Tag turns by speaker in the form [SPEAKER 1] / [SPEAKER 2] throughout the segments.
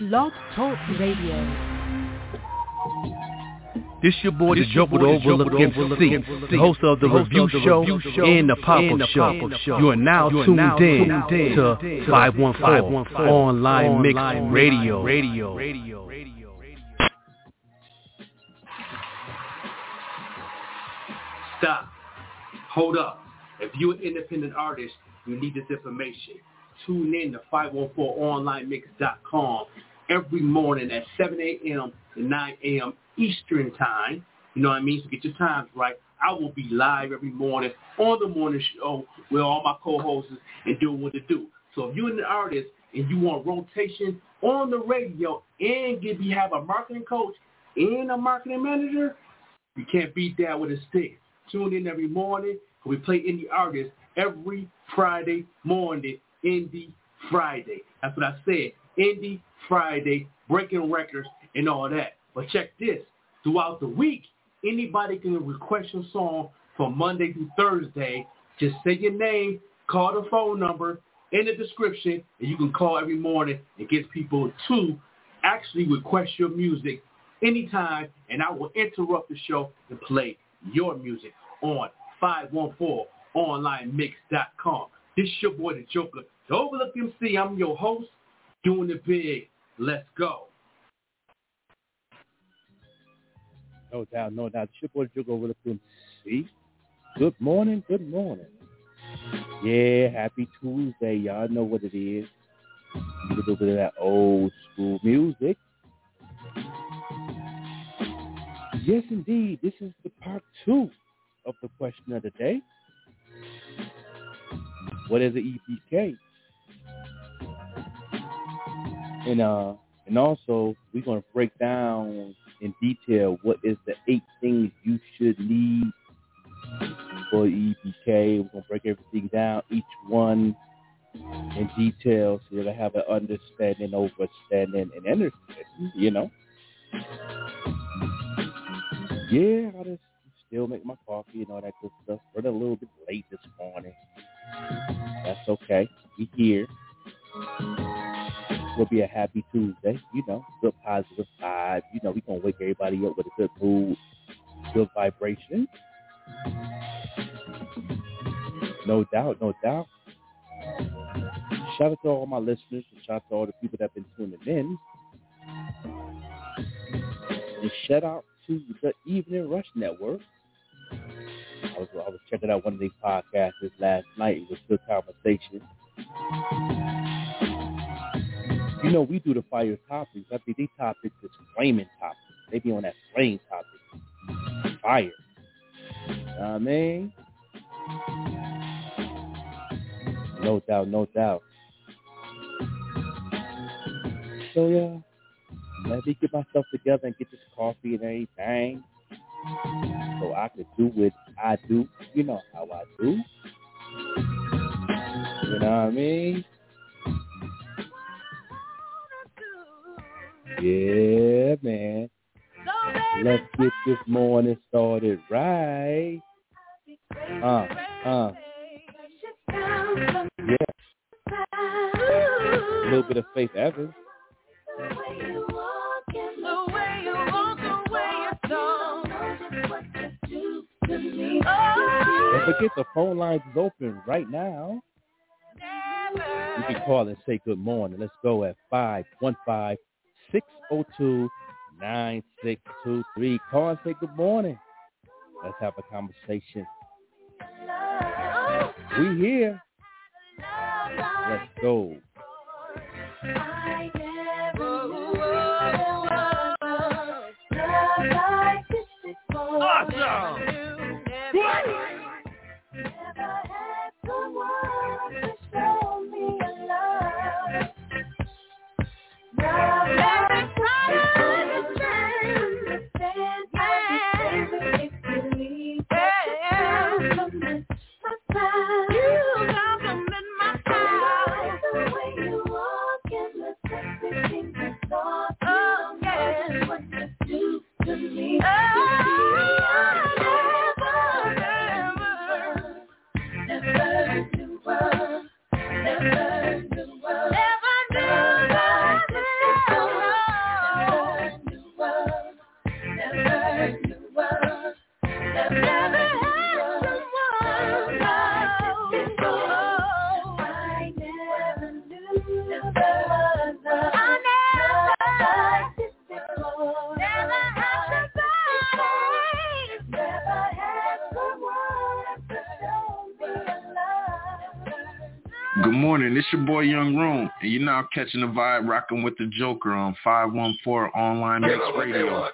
[SPEAKER 1] Blog Talk Radio.
[SPEAKER 2] This your boy, the Joker, the Overlook MC, the host of the Review Show and the Pop-Up Show. You are now tuned in to 514 Online Mix Radio.
[SPEAKER 3] Stop. Hold up. If you're an independent artist, you need this information. Tune in to 514onlinemix.com every morning at 7 a.m. to 9 a.m. Eastern Time. You know what I mean? So get your times right. I will be live every morning on the morning show with all my co-hosts and doing what to do. So if you're an artist and you want rotation on the radio and get you have a marketing coach and a marketing manager, you can't beat that with a stick. Tune in every morning. We play indie artists every Friday morning. Indie Friday. That's what I said. Indie Friday, breaking records and all that. But check this. Throughout the week, anybody can request a song from Monday through Thursday. Just say your name, call the phone number in the description, and you can call every morning and get people to actually request your music anytime, and I will interrupt the show and play your music on 514onlinemix.com. This is your boy, the Joker, the Overlook MC. I'm your host, doing it big. Let's go.
[SPEAKER 4] No doubt, no doubt. It's your boy, the Joker, Overlook MC. Good morning, good morning. Yeah, happy Tuesday. Y'all know what it is. A little bit of that old school music. Yes, indeed. This is the part two of the question of the day. What is an EPK? And uh, and also we're gonna break down in detail what is the eight things you should need for EBK. We're gonna break everything down, each one in detail, so you'll have an understanding, overstanding, and understanding. You know. Yeah, I just still make my coffee and all that good stuff. We're a little bit late this morning. That's okay. We here. Will be a happy Tuesday. You know, good positive vibes. You know, we gonna wake everybody up with a good mood, good vibration. No doubt, no doubt. Shout out to all my listeners and shout out to all the people that have been tuning in. And shout out to the Evening Rush Network. I was I was checking out one of these podcasts last night. It was good conversation. You know, we do the fire topics. I think these topics is flaming topics. They be on that flame topic. Fire. I mean? No doubt, no doubt. So yeah, let me get myself together and get this coffee and everything. So I could do what I do. You know how I do. You know what I mean? Yeah, man. Let's get this morning started right. Uh, uh. Yeah. A little bit of Faith Evans. Don't forget the phone lines is open right now. You can call and say good morning. Let's go at 515-602-9623. Call and say good morning. Let's have a conversation. We here. Let's go.
[SPEAKER 2] Awesome!
[SPEAKER 5] Oh,
[SPEAKER 6] morning. It's your boy Young Room, and you're now catching the vibe rocking with the Joker on 514 Online Mix Radio.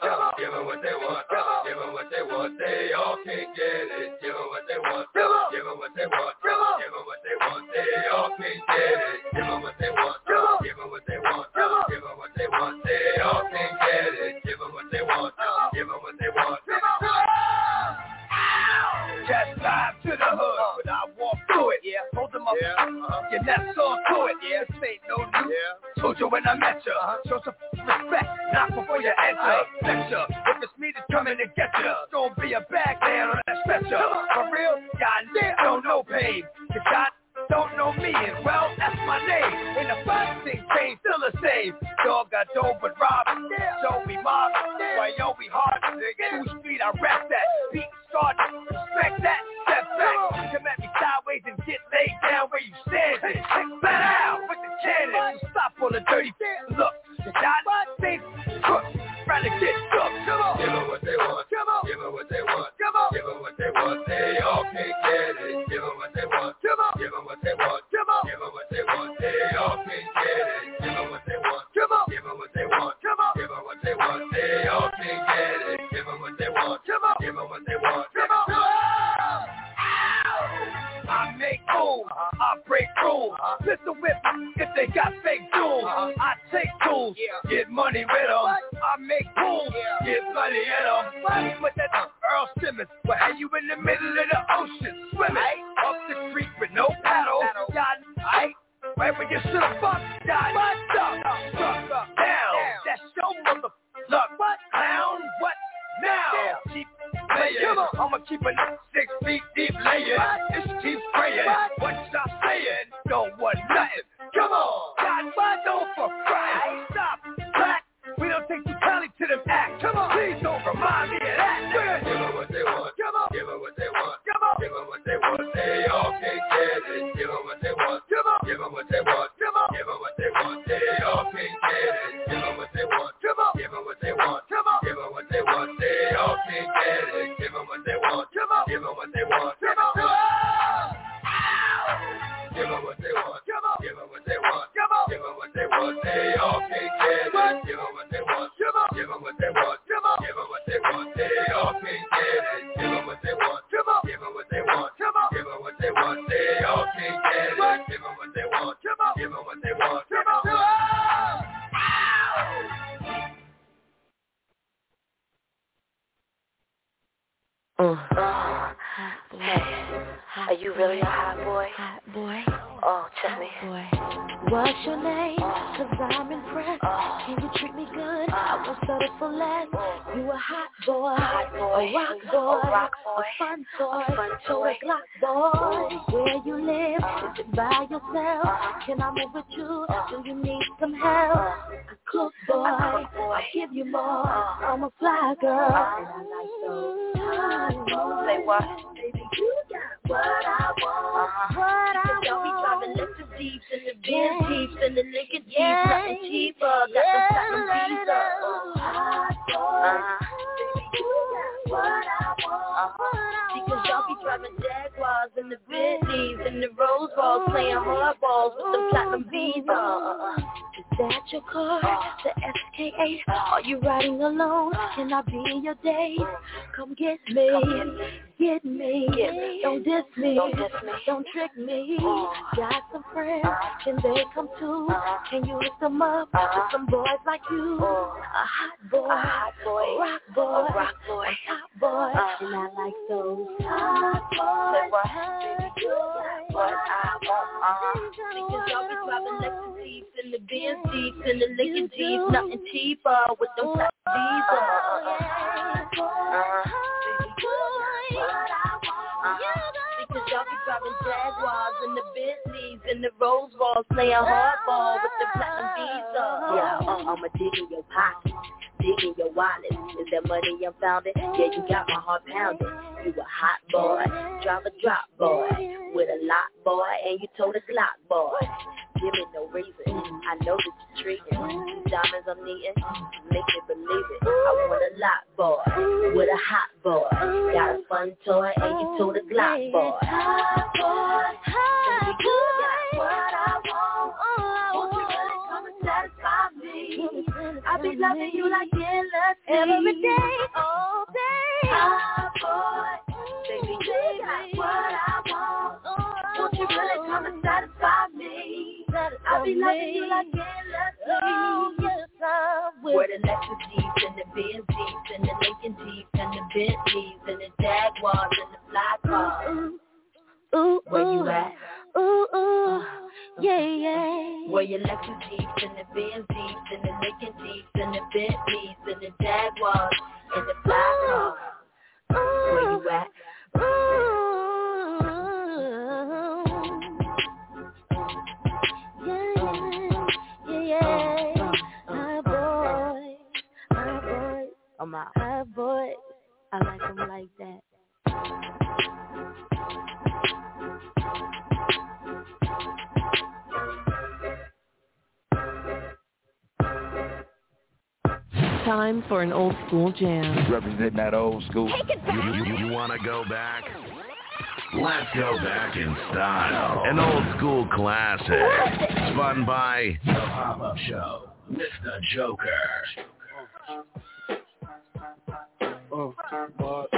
[SPEAKER 7] a
[SPEAKER 8] hot boy,
[SPEAKER 5] rock boy,
[SPEAKER 8] a rock boy,
[SPEAKER 5] a top boy, uh, and I like those. Hot boys.
[SPEAKER 8] boy, what,
[SPEAKER 5] baby, what I want, uh,
[SPEAKER 9] niggas be driving Lexus in the Benz seats and the liquor
[SPEAKER 5] G's,
[SPEAKER 9] nothing cheaper with
[SPEAKER 5] them top Visa. Uh, uh,
[SPEAKER 8] uh, uh,
[SPEAKER 5] uh, uh,
[SPEAKER 8] uh, uh, uh, uh,
[SPEAKER 9] Cause y'all be driving Jaguars and the Bentleys and the Rose Rolls playing hardball with the platinum beats on.
[SPEAKER 10] Yeah, uh, I'ma dig in your pocket, dig in your wallet. Is that money I'm founding? Yeah, you got my heart pounding. You a hot boy, drive a drop boy, with a lot boy, and you told a slot boy give me no reason. I know that you're treating diamonds I'm needing, make me believe it. I want a lot boy with a hot boy, got a fun toy and you told a Glock boy. Hot boy, baby, you got what I want. Won't you really come and satisfy me? I be loving you like endless every day, all day. Hot boy, baby, you got what I want. Won't you really come and satisfy me? I be loving you like endlessly. Yes, I will. Where the Lexus and the Benz and the Lincoln Jeeps and the Bentleys and the Jaguars and the fly cars. Ooh, Where you at?
[SPEAKER 5] Ooh, ooh, yeah, yeah.
[SPEAKER 10] Where your Lexus Jeeps and the Benz Jeeps and the Lincoln Jeeps and the Bentleys and the Jaguars and the fly cars. Where you at?
[SPEAKER 5] I'm out. Hi, boy. I like them like that.
[SPEAKER 11] Time for an old school jam.
[SPEAKER 12] Representing that old school.
[SPEAKER 6] You, you, you want to go back? Let's go back in style. An old school classic. Spun by The Pop-Up Show Mr. Joker.
[SPEAKER 13] What?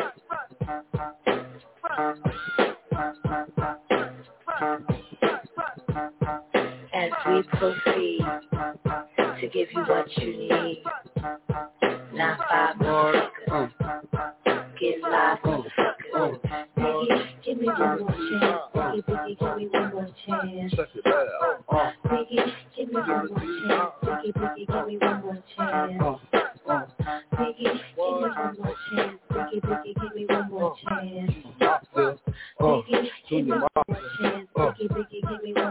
[SPEAKER 10] As we proceed to give you what you need. Not five motherfuckers. Get live motherfuckers. Biggie, give me one more chance. Biggie, Biggie, give me one more chance.
[SPEAKER 13] Check it out.
[SPEAKER 10] Biggie, give me one more chance. Biggie, Biggie, give me one more chance. Biggie, give me one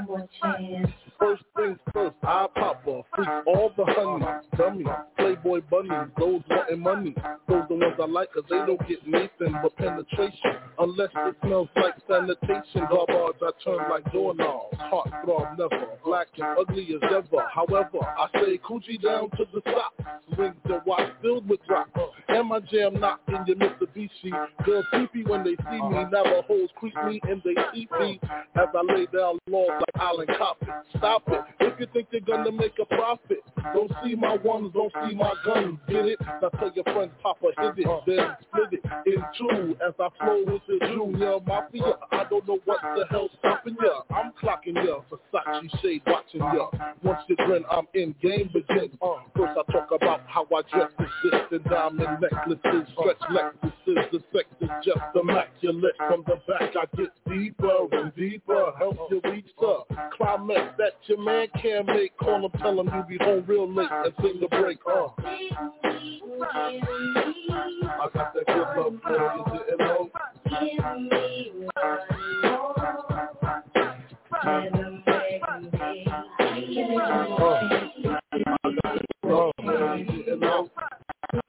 [SPEAKER 10] more chance.
[SPEAKER 13] First things first, I pop off, freak all the honeys, dummies, playboy bunnies, those wanting money. Those the ones I like cause they don't get nothing but penetration. Unless it smells like sanitation, garbage I turn like doorknobs. Heart throb never, black and ugly as ever. However, I say coochie down to the socks. Swing the watch filled with rocks. And my jam knocked in your Mitsubishi. Girls creepy when they see me. Never hoes creep me and they eat me. As I lay down laws like Island Coppin. Stop it. If you think you're gonna make a profit, don't see my ones, don't see my guns. Get it? Now tell your friends, Papa hit it, then split it in two. As I flow with the junior mafia, I don't know what the hell's stopping ya. I'm clocking ya, Versace shade watching ya. Once you grin, I'm in game begins. Uh, first I talk about how I dress this and diamond necklaces, stretch Lexuses. The sex is just immaculate. From the back I get deeper and deeper. Help you reach the climax that your man can't make. Call him, tell him you be home real late and sing the break. Uh. I got that good love, girl, you didn't know.
[SPEAKER 10] Give me one more. Never. Give me one more.
[SPEAKER 13] I got that good love, girl, you didn't know.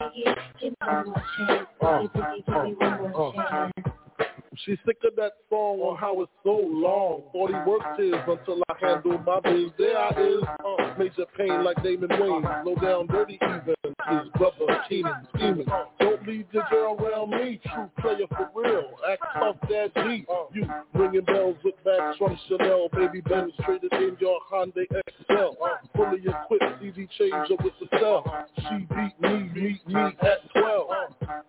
[SPEAKER 10] Give me one more chance. Biggie, biggie, give me one more chance.
[SPEAKER 13] She's sick of that song on how it's so long. 40 work tears until I handle my business. There I is, uh, major pain like Damon Wayne. Low down, dirty even. His brother Keenan scheming. Don't leave your girl around me, true player for real. Act tough, that G. You ringing bells with bags from Chanel. Baby Benz traded in your Hyundai XL. Fully equipped CD changer with the cell. She beat me, meet me at 12.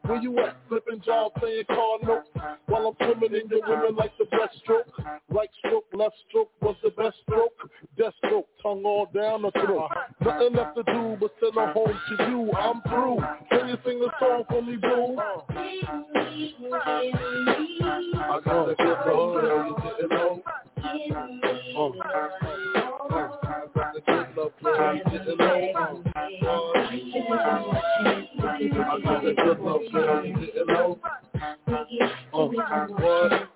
[SPEAKER 13] Where you at? Flipping job, playing card notes. While I'm swimming in your women like the breaststroke. Right stroke, left stroke was the best stroke. Death stroke, tongue all down the throat. Nothing left to do but send her home to you. I'm through. Can you sing a song for me, boo? I got that good love, girl, you didn't know. Uh, uh, I got the good love, I got what?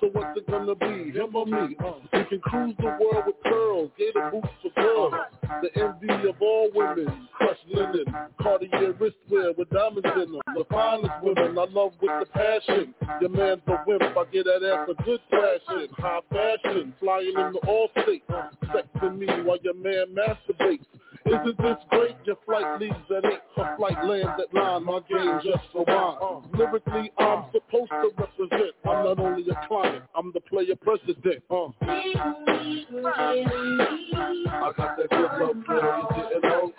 [SPEAKER 13] So what's it gonna be? Him or me? Uh, we can cruise the world with pearls, gator boots for girls. The envy of all women. Crush linen. Cartier wristwear with diamonds in them. The finest women I love with the passion. Your man's a wimp, I get that ass a good thrashing. High fashion, flying in the all states. Sexing me while your man masturbates. Isn't this great? Your flight leaves at 8, her flight lands at 9, my game just for mine. Lyrically, I'm supposed to represent. I'm not only a client, I'm the player president. Uh. I got that good love, girl, you didn't know.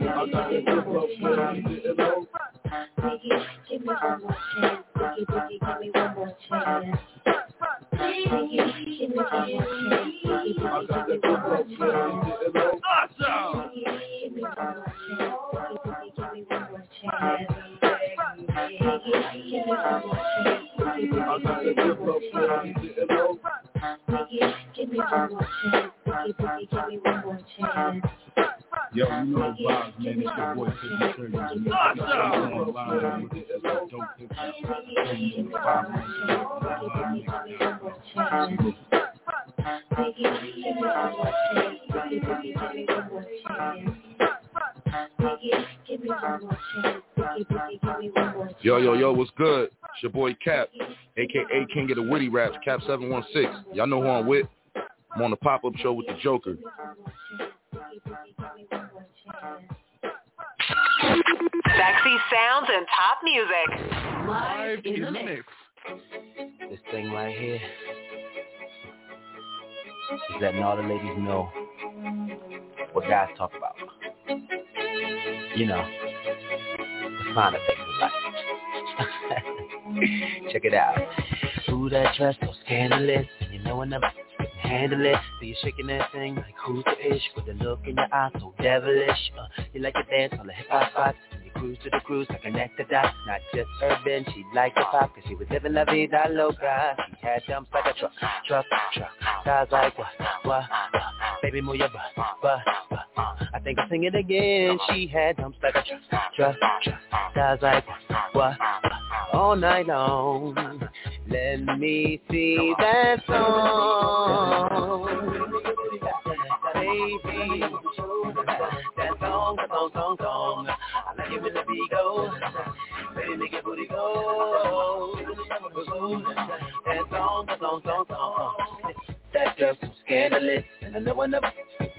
[SPEAKER 13] I got that good love, girl, you didn't know. Biggie, give me one more chance. Give me one more chance. Give me one more chance. Give me one more chance. Awesome. Give me one more chance. Give me one more chance. Biggie, give me one more chance. Biggie, Biggie, give me one more chance. Biggie, give me one more chance. Biggie, give me one more chance. Yo, you know vibes, man. It's your boy, Fifty Shirley. Awesome.
[SPEAKER 6] Yo, yo, yo, what's good? It's your boy Cap, aka King of the Witty Raps, Cap 716. Y'all know who I'm with? I'm on the pop-up show with the Joker.
[SPEAKER 12] Sexy sounds and top music.
[SPEAKER 14] Live in the mix.
[SPEAKER 15] This thing right here is letting all the ladies know what guys talk about. You know, the finer things in life. Check it out. Ooh, that dress so scandalous. You know I never handle it. So you're shaking that thing like who's the ish with the look in your eyes so devilish. Uh, you like to dance on the hip hop spots. And you cruise to the cruise to connect the dots. Not just urban, she liked the pop cause she was living la vida loca. She had jumps like a truck, truck, truck. Guys like what, what, what. Baby move your butt, butt, think I'll sing it again. She had jumps like a truck, truck, truck. Guys like what. All night long. Let me see that song. Baby, that song, that song, song, song. I like it when the beat goes. Baby, make your booty go. That song, that song, song, song. That girl's so scandalous, and I know I never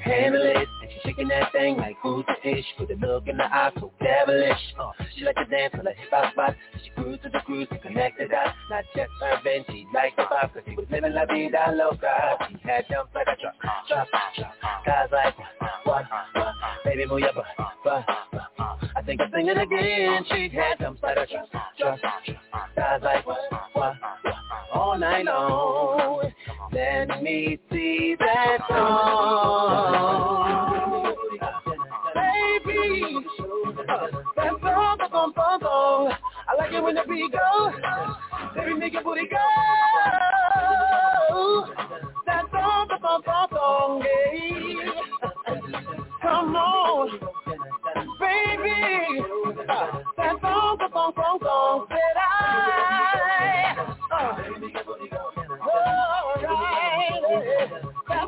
[SPEAKER 15] handle it. Shaking that thing like who's the ish with the look in the eye so devilish. Uh, she like to dance on the hip hop spot. She cruise to the cruise to connect the dots. Not just her urban, she liked the pop cause she was living la vida loca. She had jumps like a truck, truck, truck. Guys like what, what. Baby move your butt, butt, butt. I think I'm singing again. She had jumps like a truck, truck, truck. Guys like what, what, what. All night long. Let me see that song. That song, song, song, song. I like it when the beat goes. Baby, make your booty go. That song, song, song, song, yeah. Come on, baby. That song, song, song, song, said I. All right, that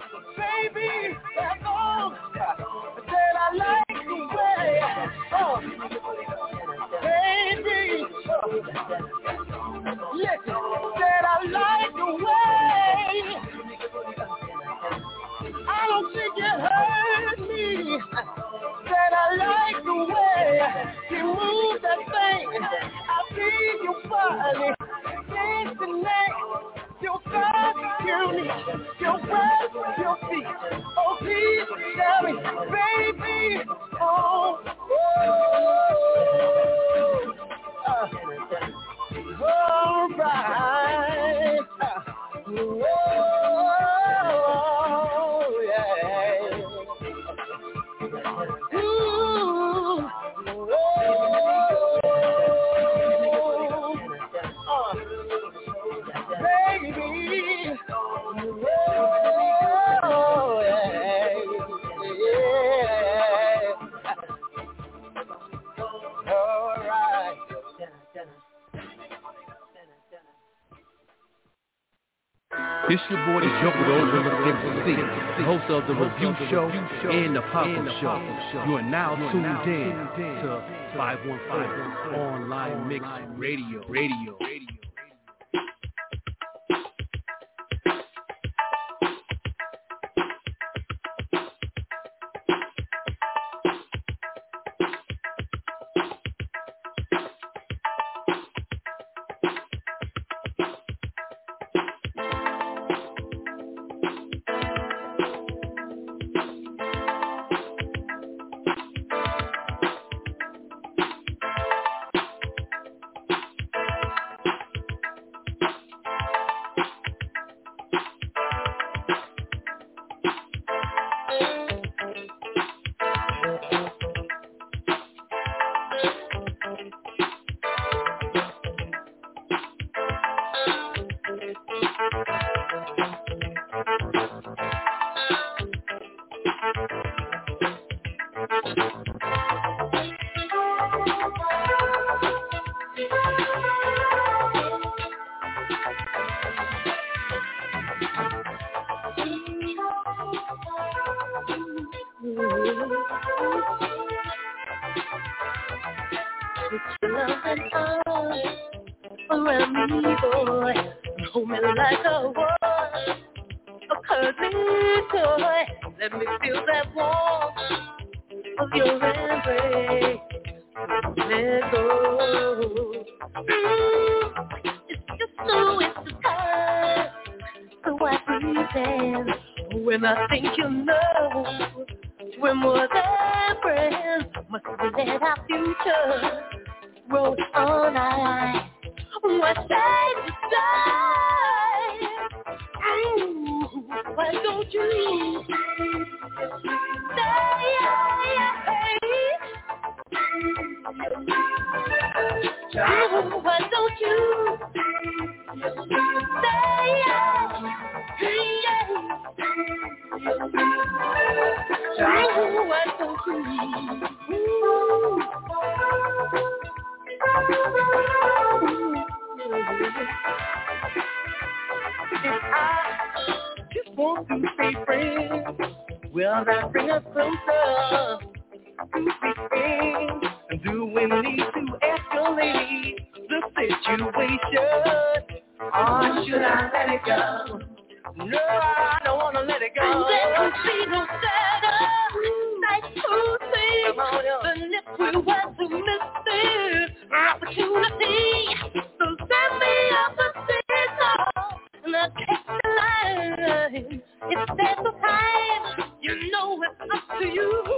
[SPEAKER 15] Yeah. Host of the Review Show and the Pop-Up Show. You are now tuned in to 515 Online Mix Radio. Radio. No, I don't wanna let it go. And there would be no better, night to see than if we were to miss this opportunity. So send me up a signal and I'll take the line. If there's a time, you know it's up to you.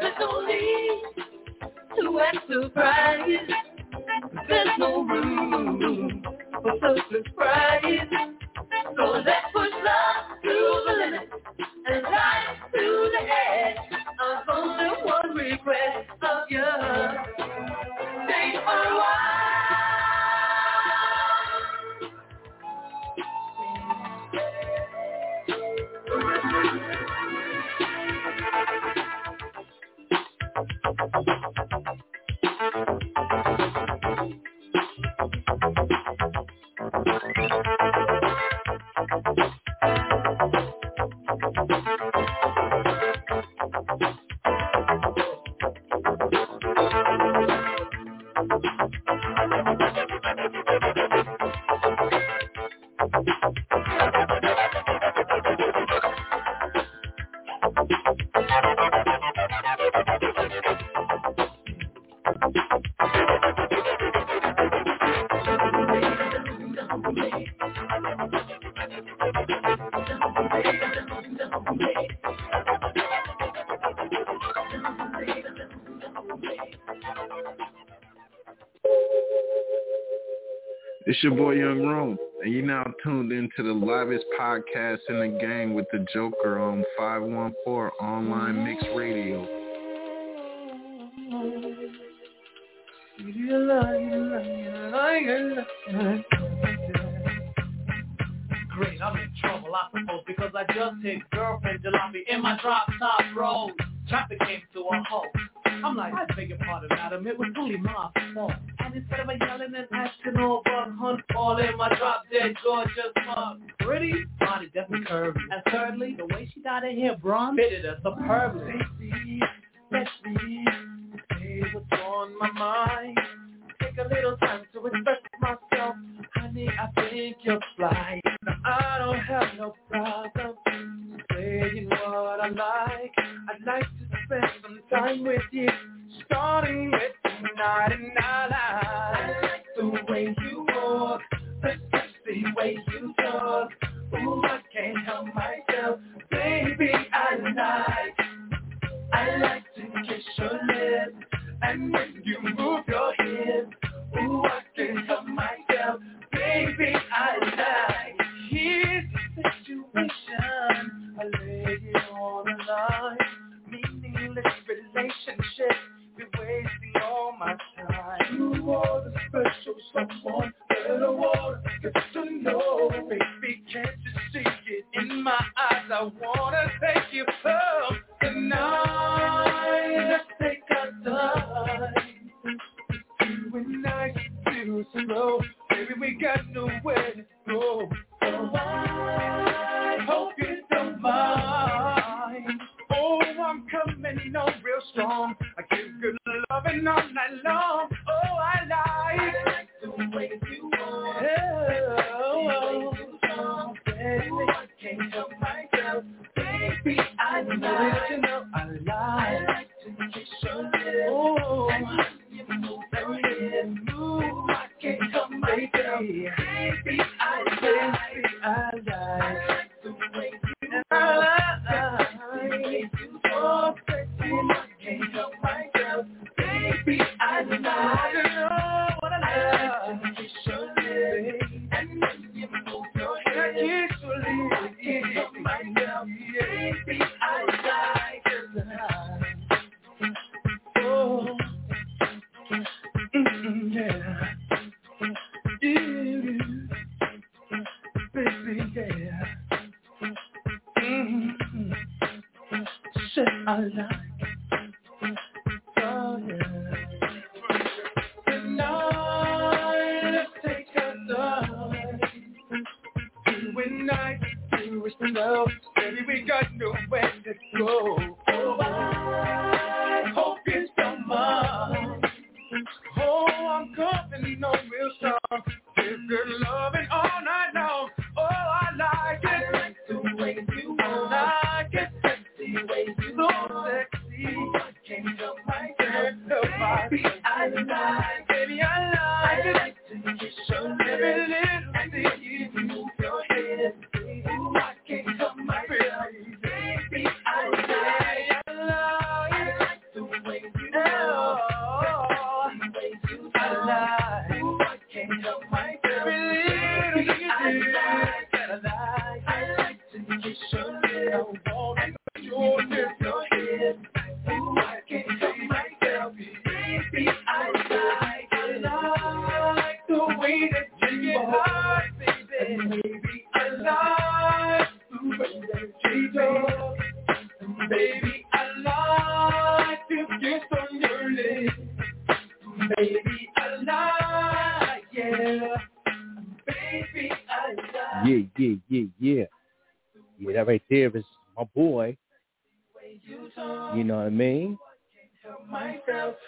[SPEAKER 15] There's no need to act surprised. There's no room
[SPEAKER 5] for such surprise. So let's push love to the limit and life to the edge. I've only one request of you. Stay for a while. Thank you.
[SPEAKER 6] It's your boy Young Rome, and you're now tuned into the livest podcast in the game with the Joker on 514 Online Mix Radio.
[SPEAKER 16] superbly. Hey, what's on my mind? Take a little time to express myself. Honey, I think you're fly. Now, I don't have no problem saying what I like. I'd like to spend some time with you, starting with tonight and I like the way you walk, the way you talk. Ooh.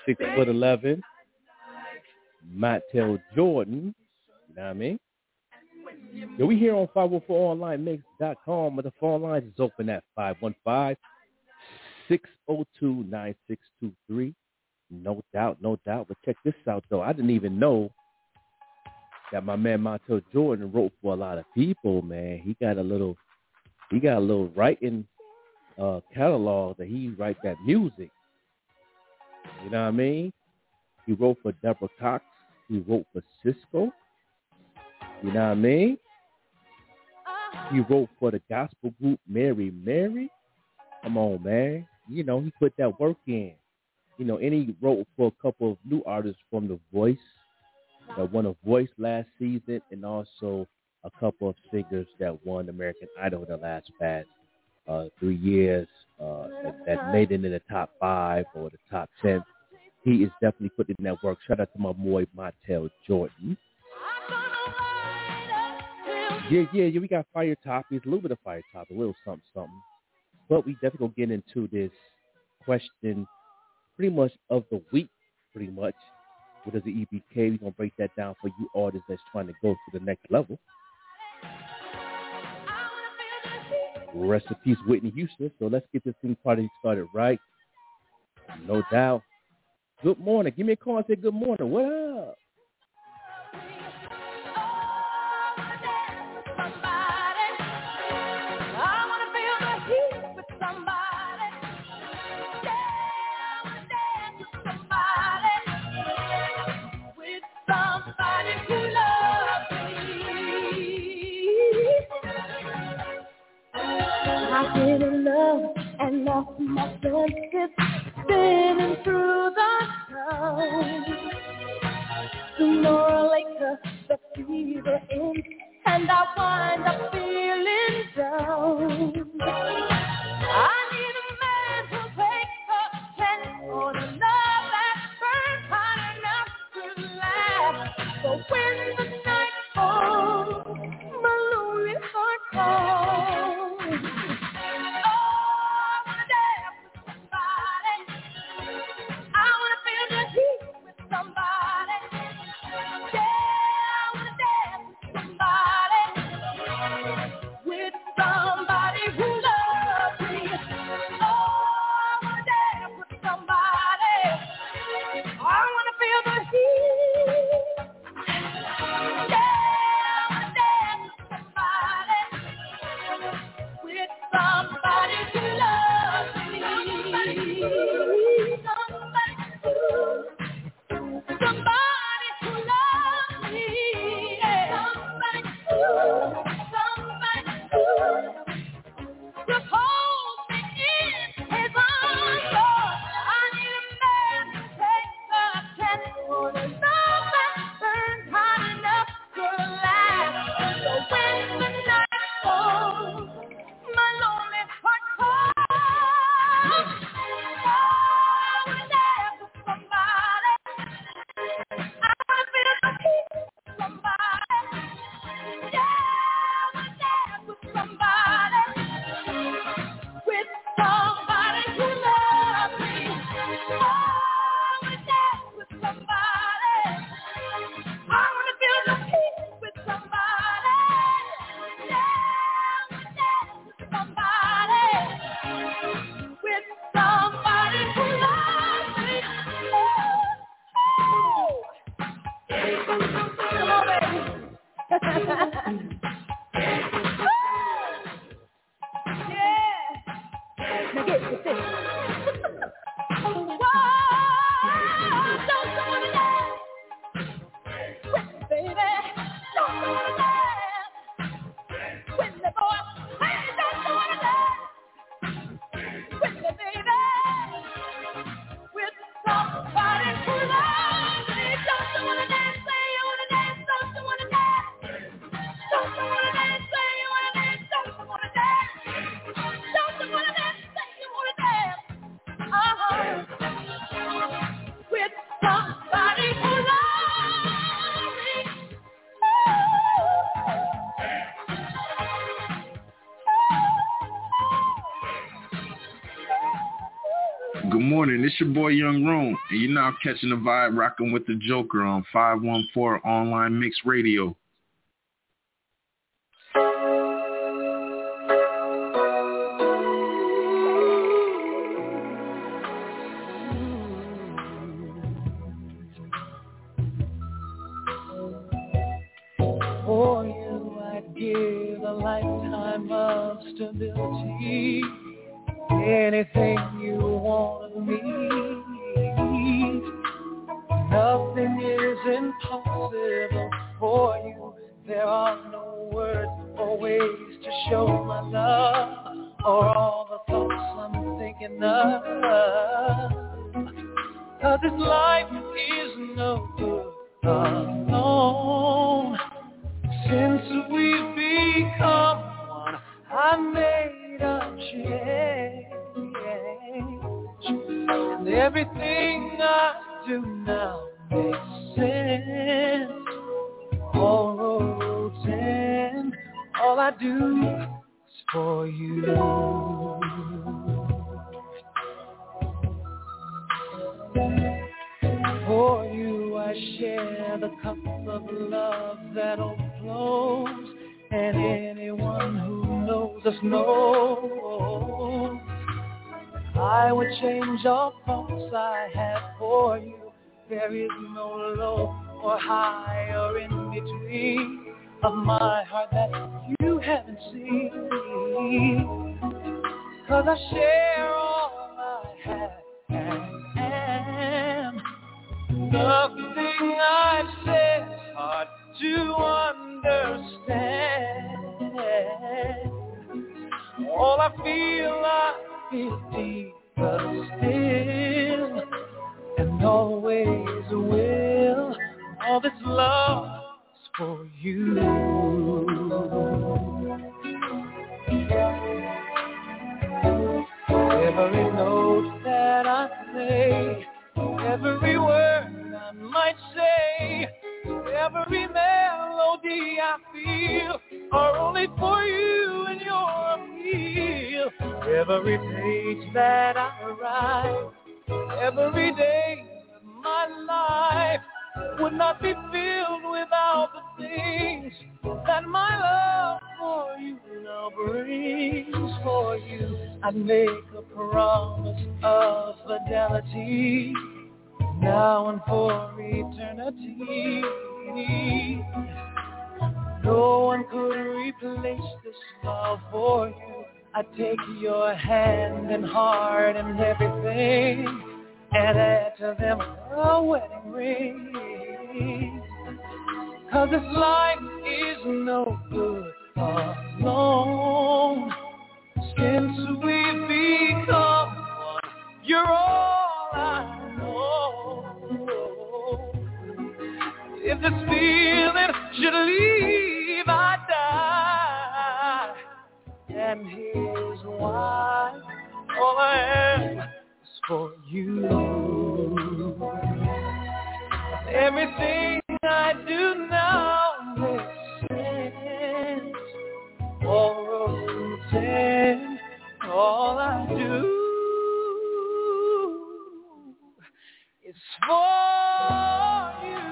[SPEAKER 4] six foot eleven. Montel Jordan. You know what I mean? Yo, we here on 504onlinemix.com, but the phone lines is open at 515-602-9623. No doubt, no doubt. But check this out, though. I didn't even know that my man Montel Jordan wrote for a lot of people, man. He got a little, he got a little writing uh, catalog that he write that music. You know what I mean? He wrote for Deborah Cox. He wrote for Cisco. You know what I mean? He wrote for the gospel group Mary Mary. Come on, man. You know, he put that work in. You know, and he wrote for a couple of new artists from The Voice that won a voice last season and also a couple of singers that won American Idol the last past uh, three years uh, that, that made it in the top five or the top ten. He is definitely putting in that work. Shout out to my boy Montel Jordan. Yeah, yeah, yeah. We got fire topics, a little bit of fire topic, a little something, something. But we definitely get into this question, pretty much of the week, pretty much. What is the EBK? We're gonna break that down for you artists that's trying to go to the next level. Rest in peace, Whitney Houston. So let's get this thing party started right. No doubt. Good morning. Give me a call and say good morning. What up?
[SPEAKER 5] And lost my senses spinning through the town. Sooner or later, the fever ends, and I wind up feeling down.
[SPEAKER 6] It's your boy Young Rome, and you're now catching the vibe rocking with the Joker on 514 Online Mix Radio.
[SPEAKER 17] Nothing
[SPEAKER 18] I've said hard to take your hand and heart and everything and add to them a wedding ring. Cause this life is no good alone. Since we've become one, you're all I know. If this feeling should leave, I die. And here's why all I am is for you. Everything I do now makes sense. All I do is for you.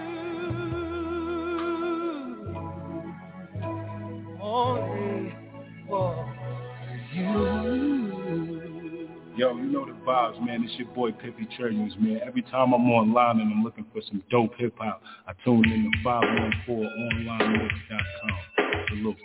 [SPEAKER 18] Only for
[SPEAKER 16] Yo, you know the vibes, man. It's your boy Pippy Cherries, man. Every time I'm online and I'm looking for some dope hip hop, I tune in to 514onlinemix.com. Salute.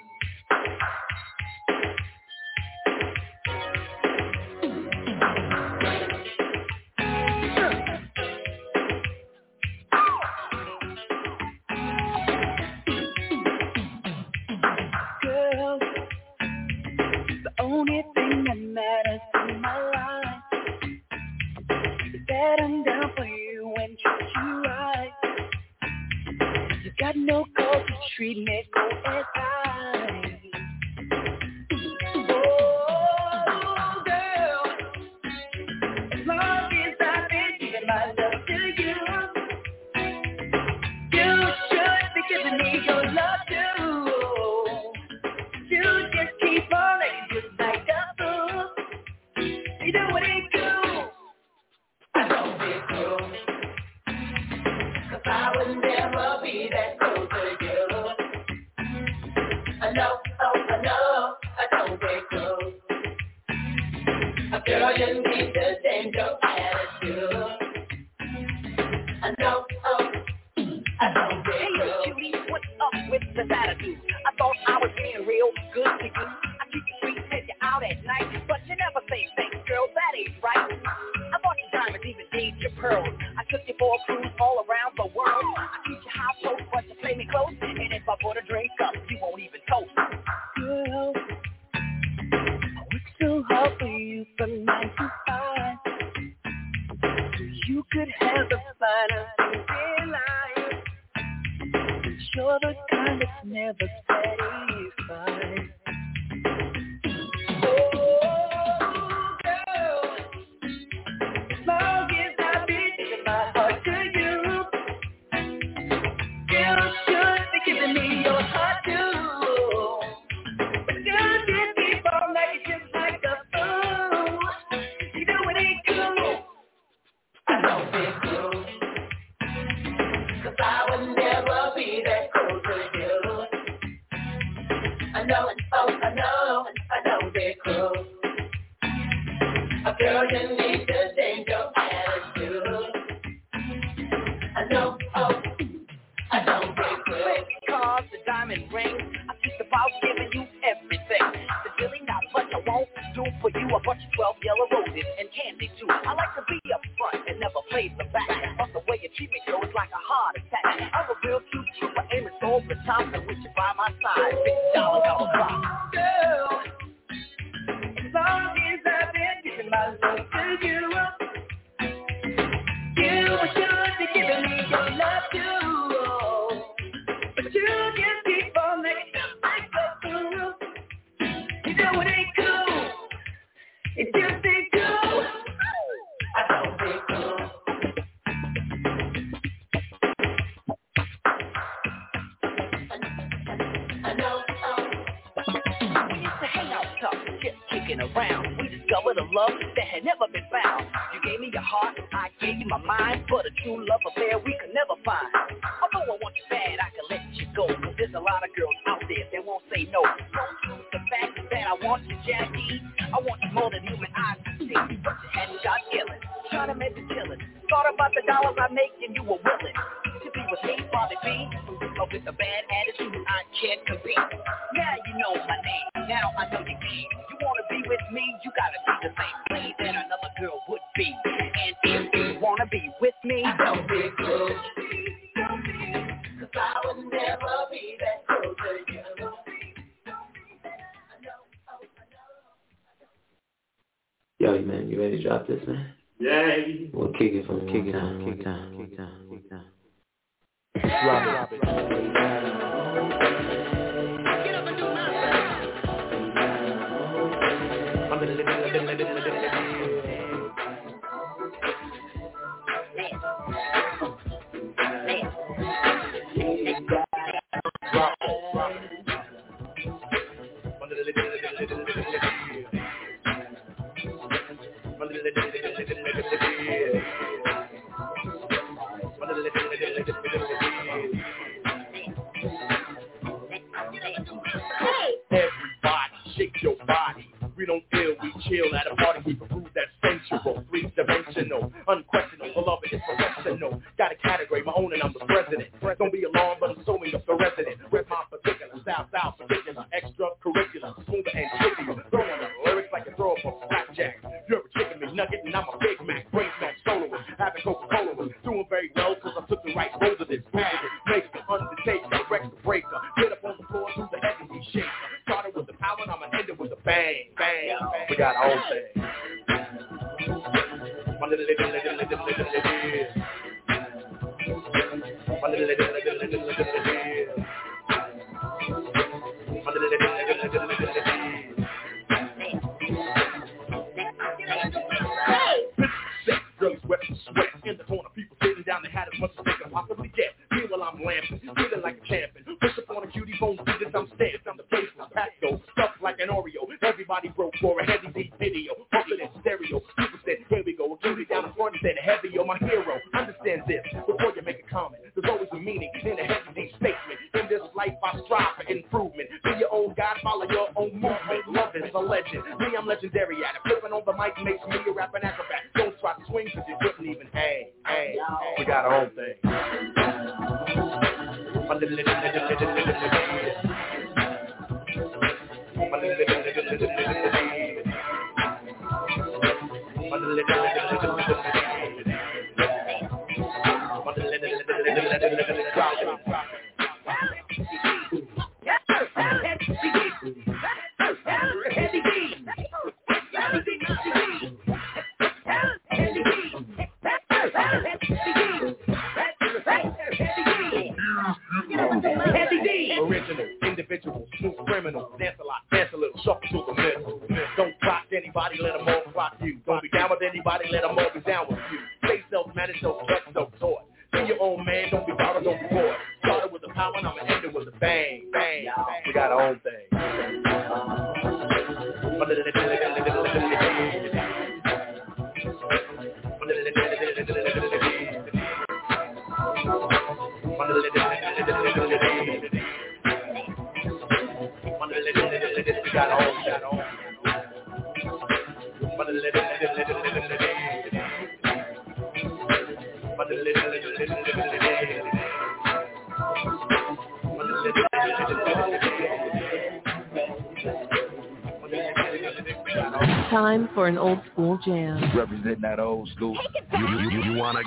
[SPEAKER 10] I oh, oh,
[SPEAKER 17] Hey, what's up with attitude? I thought I was being real good to you. I you sweet, take you out at night, but you never say girl. That ain't right. I bought you diamonds, even gave you pearls. I took you for a cruise all around the world. I you but you play me close. And if I put a drink up,
[SPEAKER 19] finer things in. You're the kind that's never satisfied.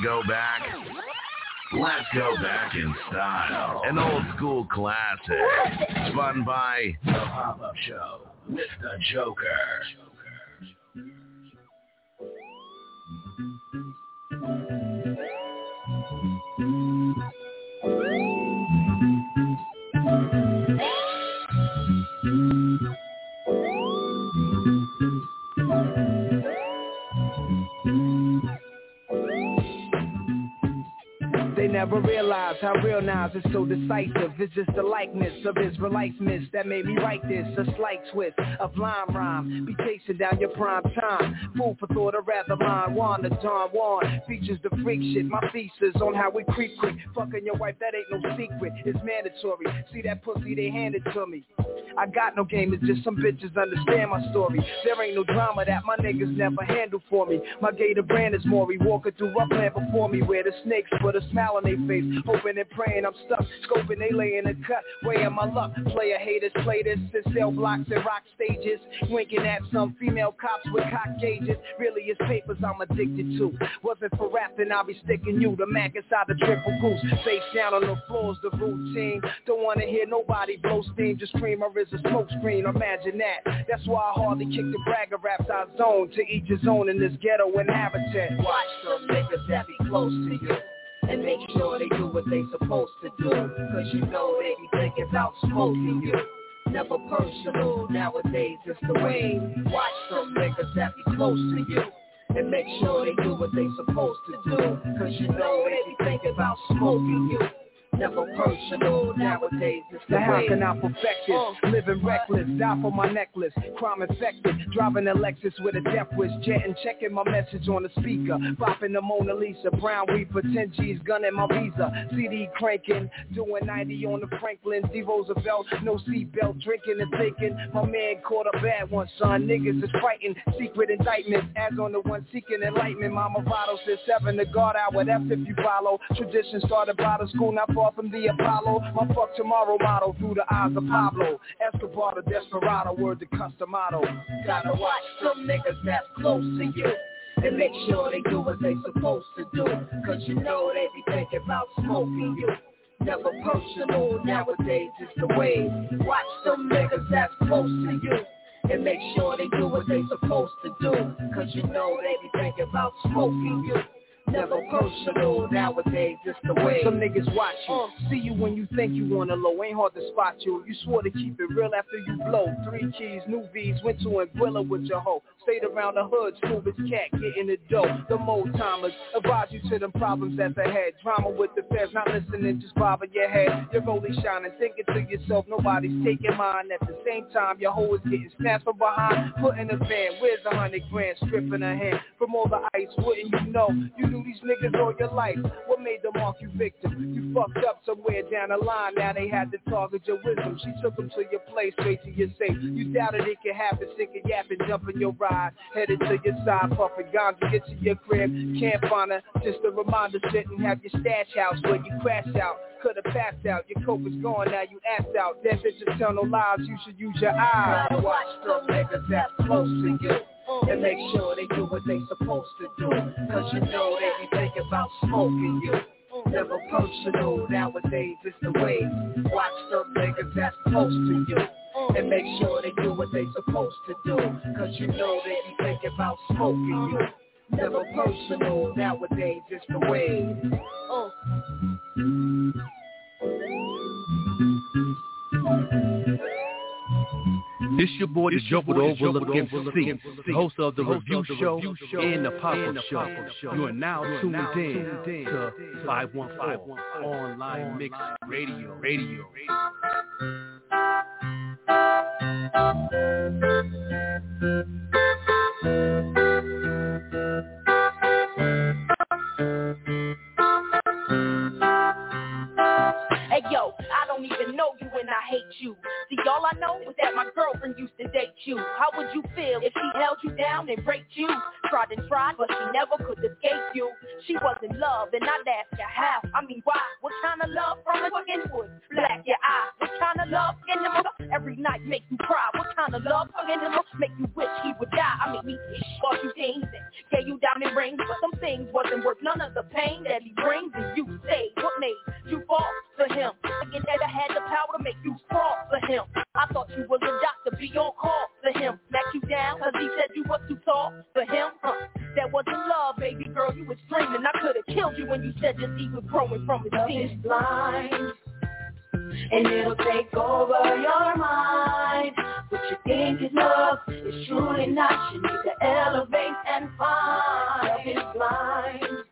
[SPEAKER 19] Go
[SPEAKER 6] back? Let's go back in style. An old school classic. Spun by The Pop-Up Show with the Joker.
[SPEAKER 19] Realized how real Nas is so decisive. It's just the likeness of Israelites miss that made me write this. A slight twist of lime rhyme. Be chasing down your prime time. Fool for thought, or rather mine. Wanda Don Juan features the freak shit. My thesis on how we creep quick. Fucking your wife, that ain't no secret. It's mandatory. See that pussy, they handed to me. I got no game, it's just some bitches understand my story. There ain't no drama that my niggas never handle for me. My gator brand is Maury Walker through upland before me. Where the snakes put a smile on their face. Hoping and praying I'm stuck. Scoping, they lay in a cut. Weighing my luck. Player haters play this. Sit sell blocks and rock stages. Winking at some female cops with cock gauges. Really, it's papers I'm addicted to. Wasn't for rapping, I'll be sticking you. The Mac inside the triple goose. Face down on the floor's the routine. Don't wanna hear nobody blow steam. Just scream or is a smoke screen. Imagine that. That's why I hardly kick the bragger raps I zone. To each his own in this ghetto and habitat.
[SPEAKER 20] Watch some niggas that be close to you. And make sure they do what they supposed to do. Cause you know they be thinking about smoking you. Never personal, nowadays it's the way. Watch some niggas that be close to you. And make sure they do what they supposed to do. Cause you know they be thinking about smoking you. Never personal, nowadays it's the
[SPEAKER 19] how can I perfect it? Uh. Living reckless, die for my necklace. Crime infected, driving a Lexus with a death wish. Jetting, checking my message on the speaker. Popping the Mona Lisa, brown for 10 G's, gunning my visa. CD cranking, doing 90 on the Franklin D. Roosevelt. No seatbelt, drinking and taking. My man caught a bad one, son. Niggas is fighting, secret indictments. As on the one seeking enlightenment. Mama Votto said seven to guard out with F if you follow. Tradition started by the school, not far from the Apollo. My fuck tomorrow motto through the eyes of Pablo. Escobar, the desperado, word to Cus D'Amato.
[SPEAKER 20] Gotta watch some niggas that's close to you. And make sure they do what they supposed to do. Cause you know they be thinking about smoking you. Never personal, nowadays it's the way. Watch some niggas that's close to you. And make sure they do what they supposed to do. Cause you know they be thinking about smoking you. Never personal, nowadays it's the way.
[SPEAKER 19] Some niggas watch you, um, see you when you think you on the low. Ain't hard to spot you. You swore to keep it real after you blow. Three keys, new V's, went to Anguilla with your hoe. Stayed around the hood, smooth as cat, getting the dough. The mo timers advise you to them problems that's ahead. Drama with the feds, not listening, just bobbing your head. You're only shining, thinking to yourself, nobody's taking mine. At the same time, your hoe is getting snatched from behind. Put in a van, where's a hundred grand? Stripping her hand from all the ice, wouldn't you know? You knew these niggas all your life. What made them mark you victim? You fucked up somewhere down the line. Now they had to target your wisdom. She took them to your place, straight to your safe. You doubted it could happen, sick and yapping, jumping your ride. Headed to your side, puffing ganja, get to your crib. Can't find her, just a reminder, sit and have your stash house where you crash out. Could've passed out, your coke is gone, now you asked out. That bitch eternal lies, you should use your eyes.
[SPEAKER 20] Watch some niggas that's close to you. And make sure they do what they supposed to do. Cause you know they be thinking about smoking you. Never personal, nowadays it's the way. Watch some niggas that's close to you. And make sure they do what they supposed to do. Cause you know they be thinking about smoking you. Never personal, nowadays it's the way. Uh.
[SPEAKER 14] This your boy, the Joe with the Overlook MC, the host of the Review Show and the Pop-Up Show. You are now tuned in to 515 Online Mix Radio. Radio.
[SPEAKER 21] Hey yo, I don't even know you and I hate you. See, all I know is that my girlfriend used to date you. How would you feel if she held you down and raped you? Tried and tried, but she never could escape you. She was in love, and I'd ask her how. I mean, why? What kind of love from a inward? Black your eye. What kind of love in the middle? Every night make you cry. What kind of love in the middle? Make you wish he would die. I mean, me, bought you things and gave you diamond rings, but some things wasn't worth none of the pain that he brings. And you say, What made you fall for him? Thinking that I had the power to make you fall for him. I thought you was a doctor, be on call for him. Smack you down cause he said you was too tall for him. Huh. That wasn't love, baby girl, you was dreaming. I could have killed you when you said your seed was growing from his seed.
[SPEAKER 10] blind and it'll take over your mind. What you think is love is truly not. You need to elevate and find. Love is blind,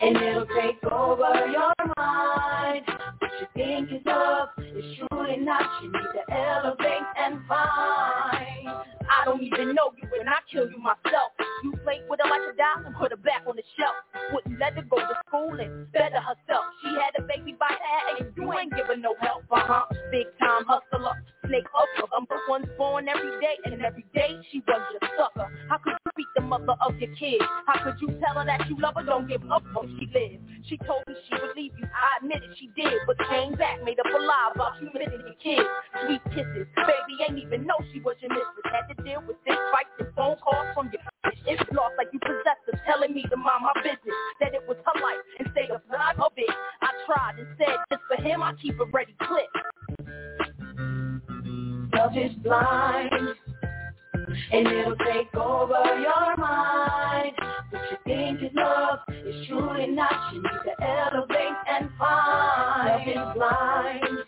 [SPEAKER 10] and it'll take over your mind. What you think is love is truly not. You need to elevate and find.
[SPEAKER 21] I don't even know you and I kill you myself. You played with her like a doll and put her back on the shelf. Wouldn't let her go to school and better herself. She had a baby by her and you ain't giving no help. Uh-huh. Big time hustler, snake hustler. Number one's born every day and every day she was your sucker. How could you beat the mother of your kid? How could you tell her that you love her? Don't give up when she lives. She told me she would leave you. I admit it, she did, but came back, made up a lie about you missing your kid. Sweet kisses, baby ain't even know she was your mistress. Had to deal with this fight and phone calls from your. It's lost like you possessed her, telling me to mind my business. That it was her life stay the blood of it. I tried and said just for him I keep it ready clip.
[SPEAKER 10] Love is blind, and it'll take over your mind. What you think is love is truly not. You need to elevate and find. Love is blind,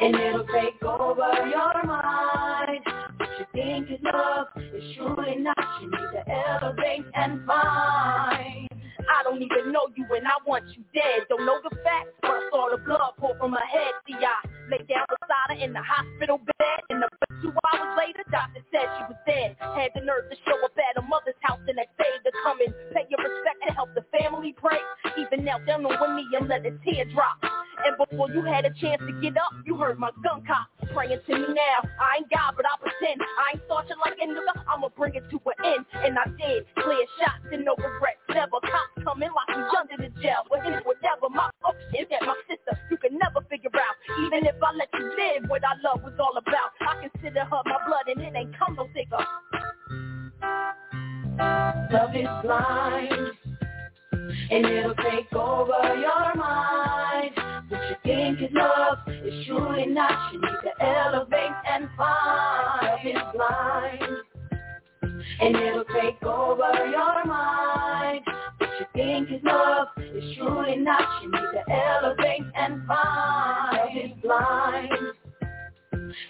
[SPEAKER 10] and it'll take over your mind. What you think is love is truly not. You need to elevate and find.
[SPEAKER 21] I don't even know you and I want you dead. Don't know the facts, but I saw the blood pour from her head. See, I lay down beside her in the hospital bed. And the two hours later, doctor said she was dead. Had the nerve to show up at her mother's house the next day to come and pay your respect to help the family pray. Even knelt down on one knee and let a tear drop. And before you had a chance to get up, you heard my gun cop praying to me now. I ain't God, but I pretend. I ain't starching like a nigga. I'ma bring it to an end. And I did. Clear shots and no regrets. Never cops coming lock me under the jail. But it's whatever my option that my sister you can never figure out. Even if I let you live, what I love was all about. I consider her my blood and it ain't come no thicker.
[SPEAKER 10] Love is blind, and it'll take over your mind. What you think is love is truly not. You need to elevate and find. Love is blind, and it'll take over your mind. What you think is love is truly not. You need to elevate and find. Love is blind,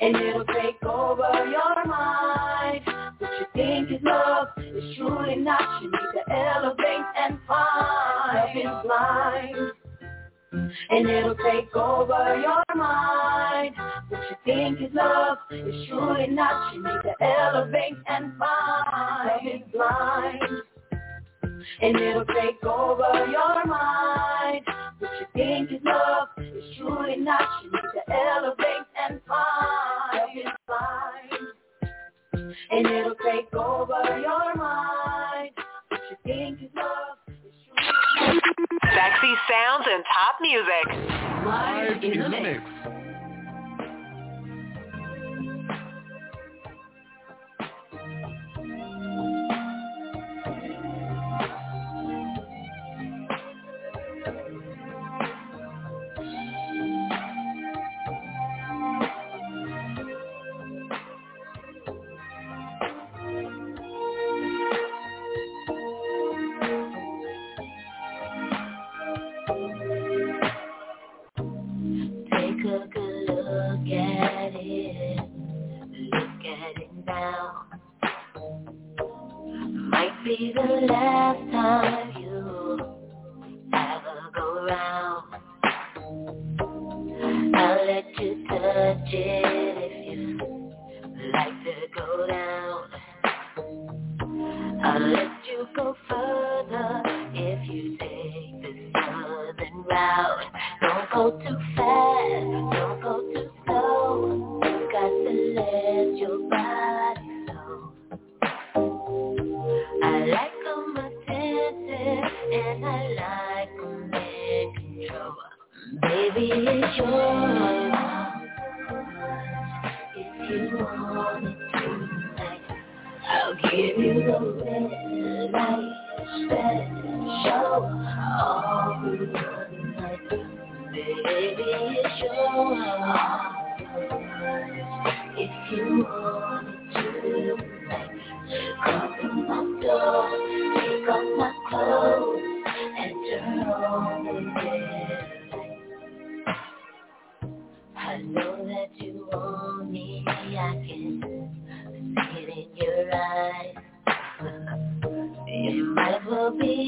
[SPEAKER 10] and it'll take over your mind. What you think is love is truly not. You need to elevate and find. Love is blind, and it'll take over your mind. What you think is love is truly not. You need to elevate and find. Love is blind, and it'll take over your mind. What you think is love is truly not. You need to elevate and find. Love and it'll take over your mind. What you think is love is truly
[SPEAKER 12] Sexy sounds and top music.
[SPEAKER 14] Live in the mix.
[SPEAKER 5] be the last time.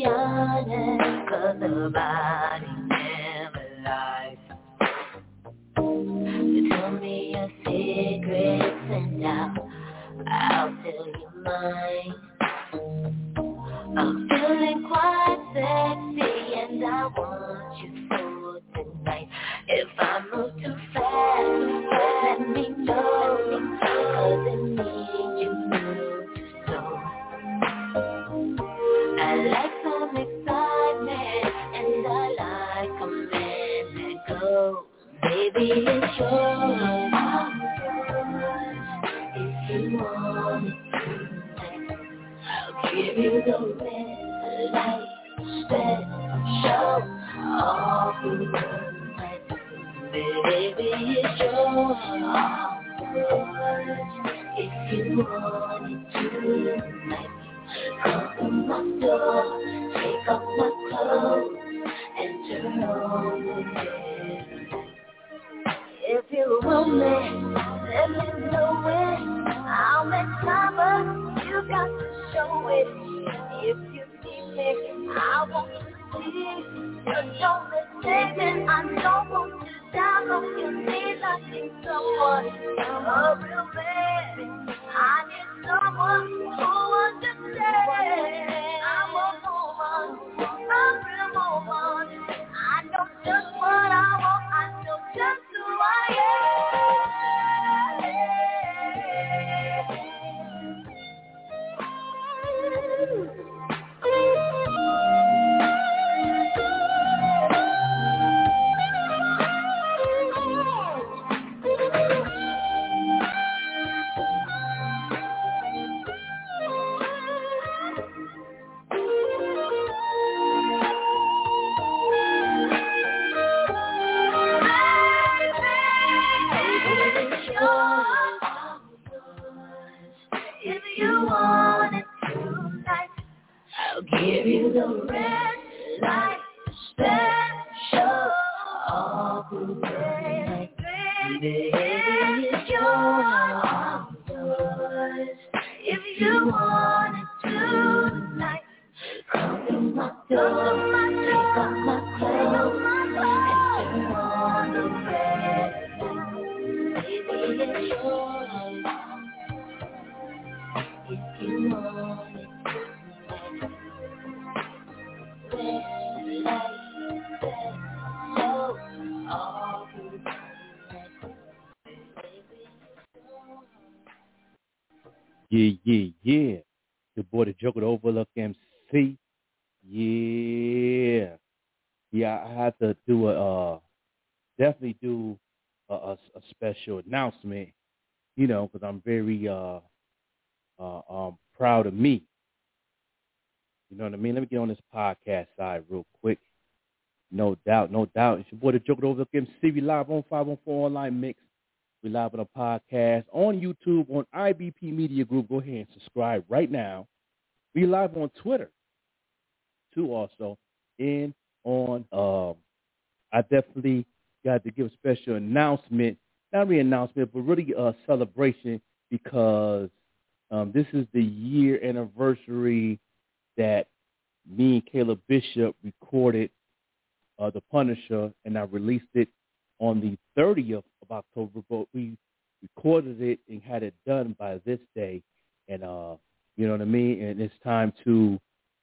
[SPEAKER 5] honest, cause the vibe. a, a special
[SPEAKER 4] announcement, you know, because I'm very uh, uh, um, proud of me. You know what I mean? Let me get on this podcast side real quick. No doubt, no doubt. It's your boy, The Joker Overlook MC. We live on 514 Online Mix. We live on a podcast on YouTube, on IBP Media Group. Go ahead and subscribe right now. We live on Twitter, too, also. And on, um, I definitely Got to give a special announcement, not really announcement, but really a celebration because um, this is the year anniversary that me and Caleb Bishop recorded uh, The Punisher, and I released it on the 30th of October, but we recorded it and had it done by this day. And, uh, you know what I mean? And it's time to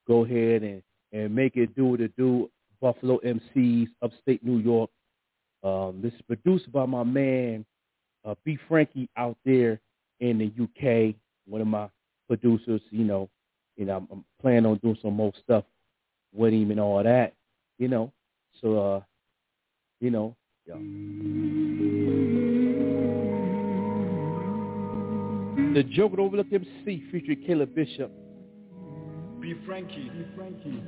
[SPEAKER 4] go ahead and, and make it do what it do. Buffalo MCs, upstate New York, um, this is produced by my man, uh, B. Frankie out there in the UK, one of my producers, you know, you know, I'm, I'm planning on doing some more stuff with him and all that, you know. So, uh, you know, yeah. The Joker Overlook MC featuring Caleb Bishop.
[SPEAKER 2] B. Frankie. B. Frankie.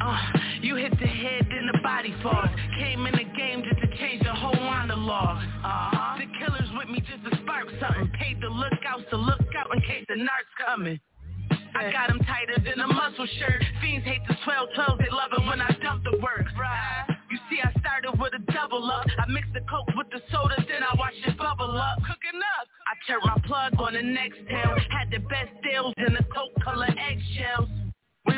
[SPEAKER 22] Uh, you hit the head, then the body falls. Came in the game just to change the whole monologue. Uh-huh. The killers with me just to spark something. Paid the lookouts to look out in case the narcs coming. I got them tighter than a muscle shirt. Fiends hate the 12 12, they love it when I dump the work. Right. You see, I started with a double up. I mixed the coke with the soda, then I watched it bubble up. Cooking up. I turned my plug on the next tail. Had the best deals in the coke color eggshells.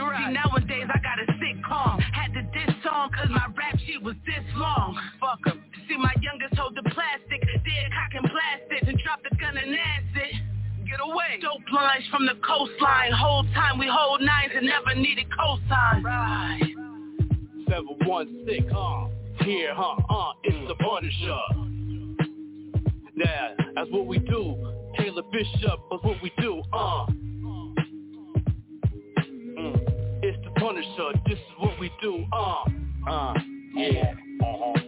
[SPEAKER 22] Right. See, nowadays I got a sit calm. Had to diss song cause my rap sheet was this long. Fuck 'em. See, my youngest hold the plastic. Dead cock and blast and drop the gun and acid. Get away. Dope lines from the coastline. Whole time we hold nines and never needed cosign. Right.
[SPEAKER 2] 716, uh, here, huh, uh, it's the Punisher. Yeah, that's what we do. Taylor Bishop, that's what we do, uh. Punisher, this is what we do, uh, uh, yeah, uh-huh.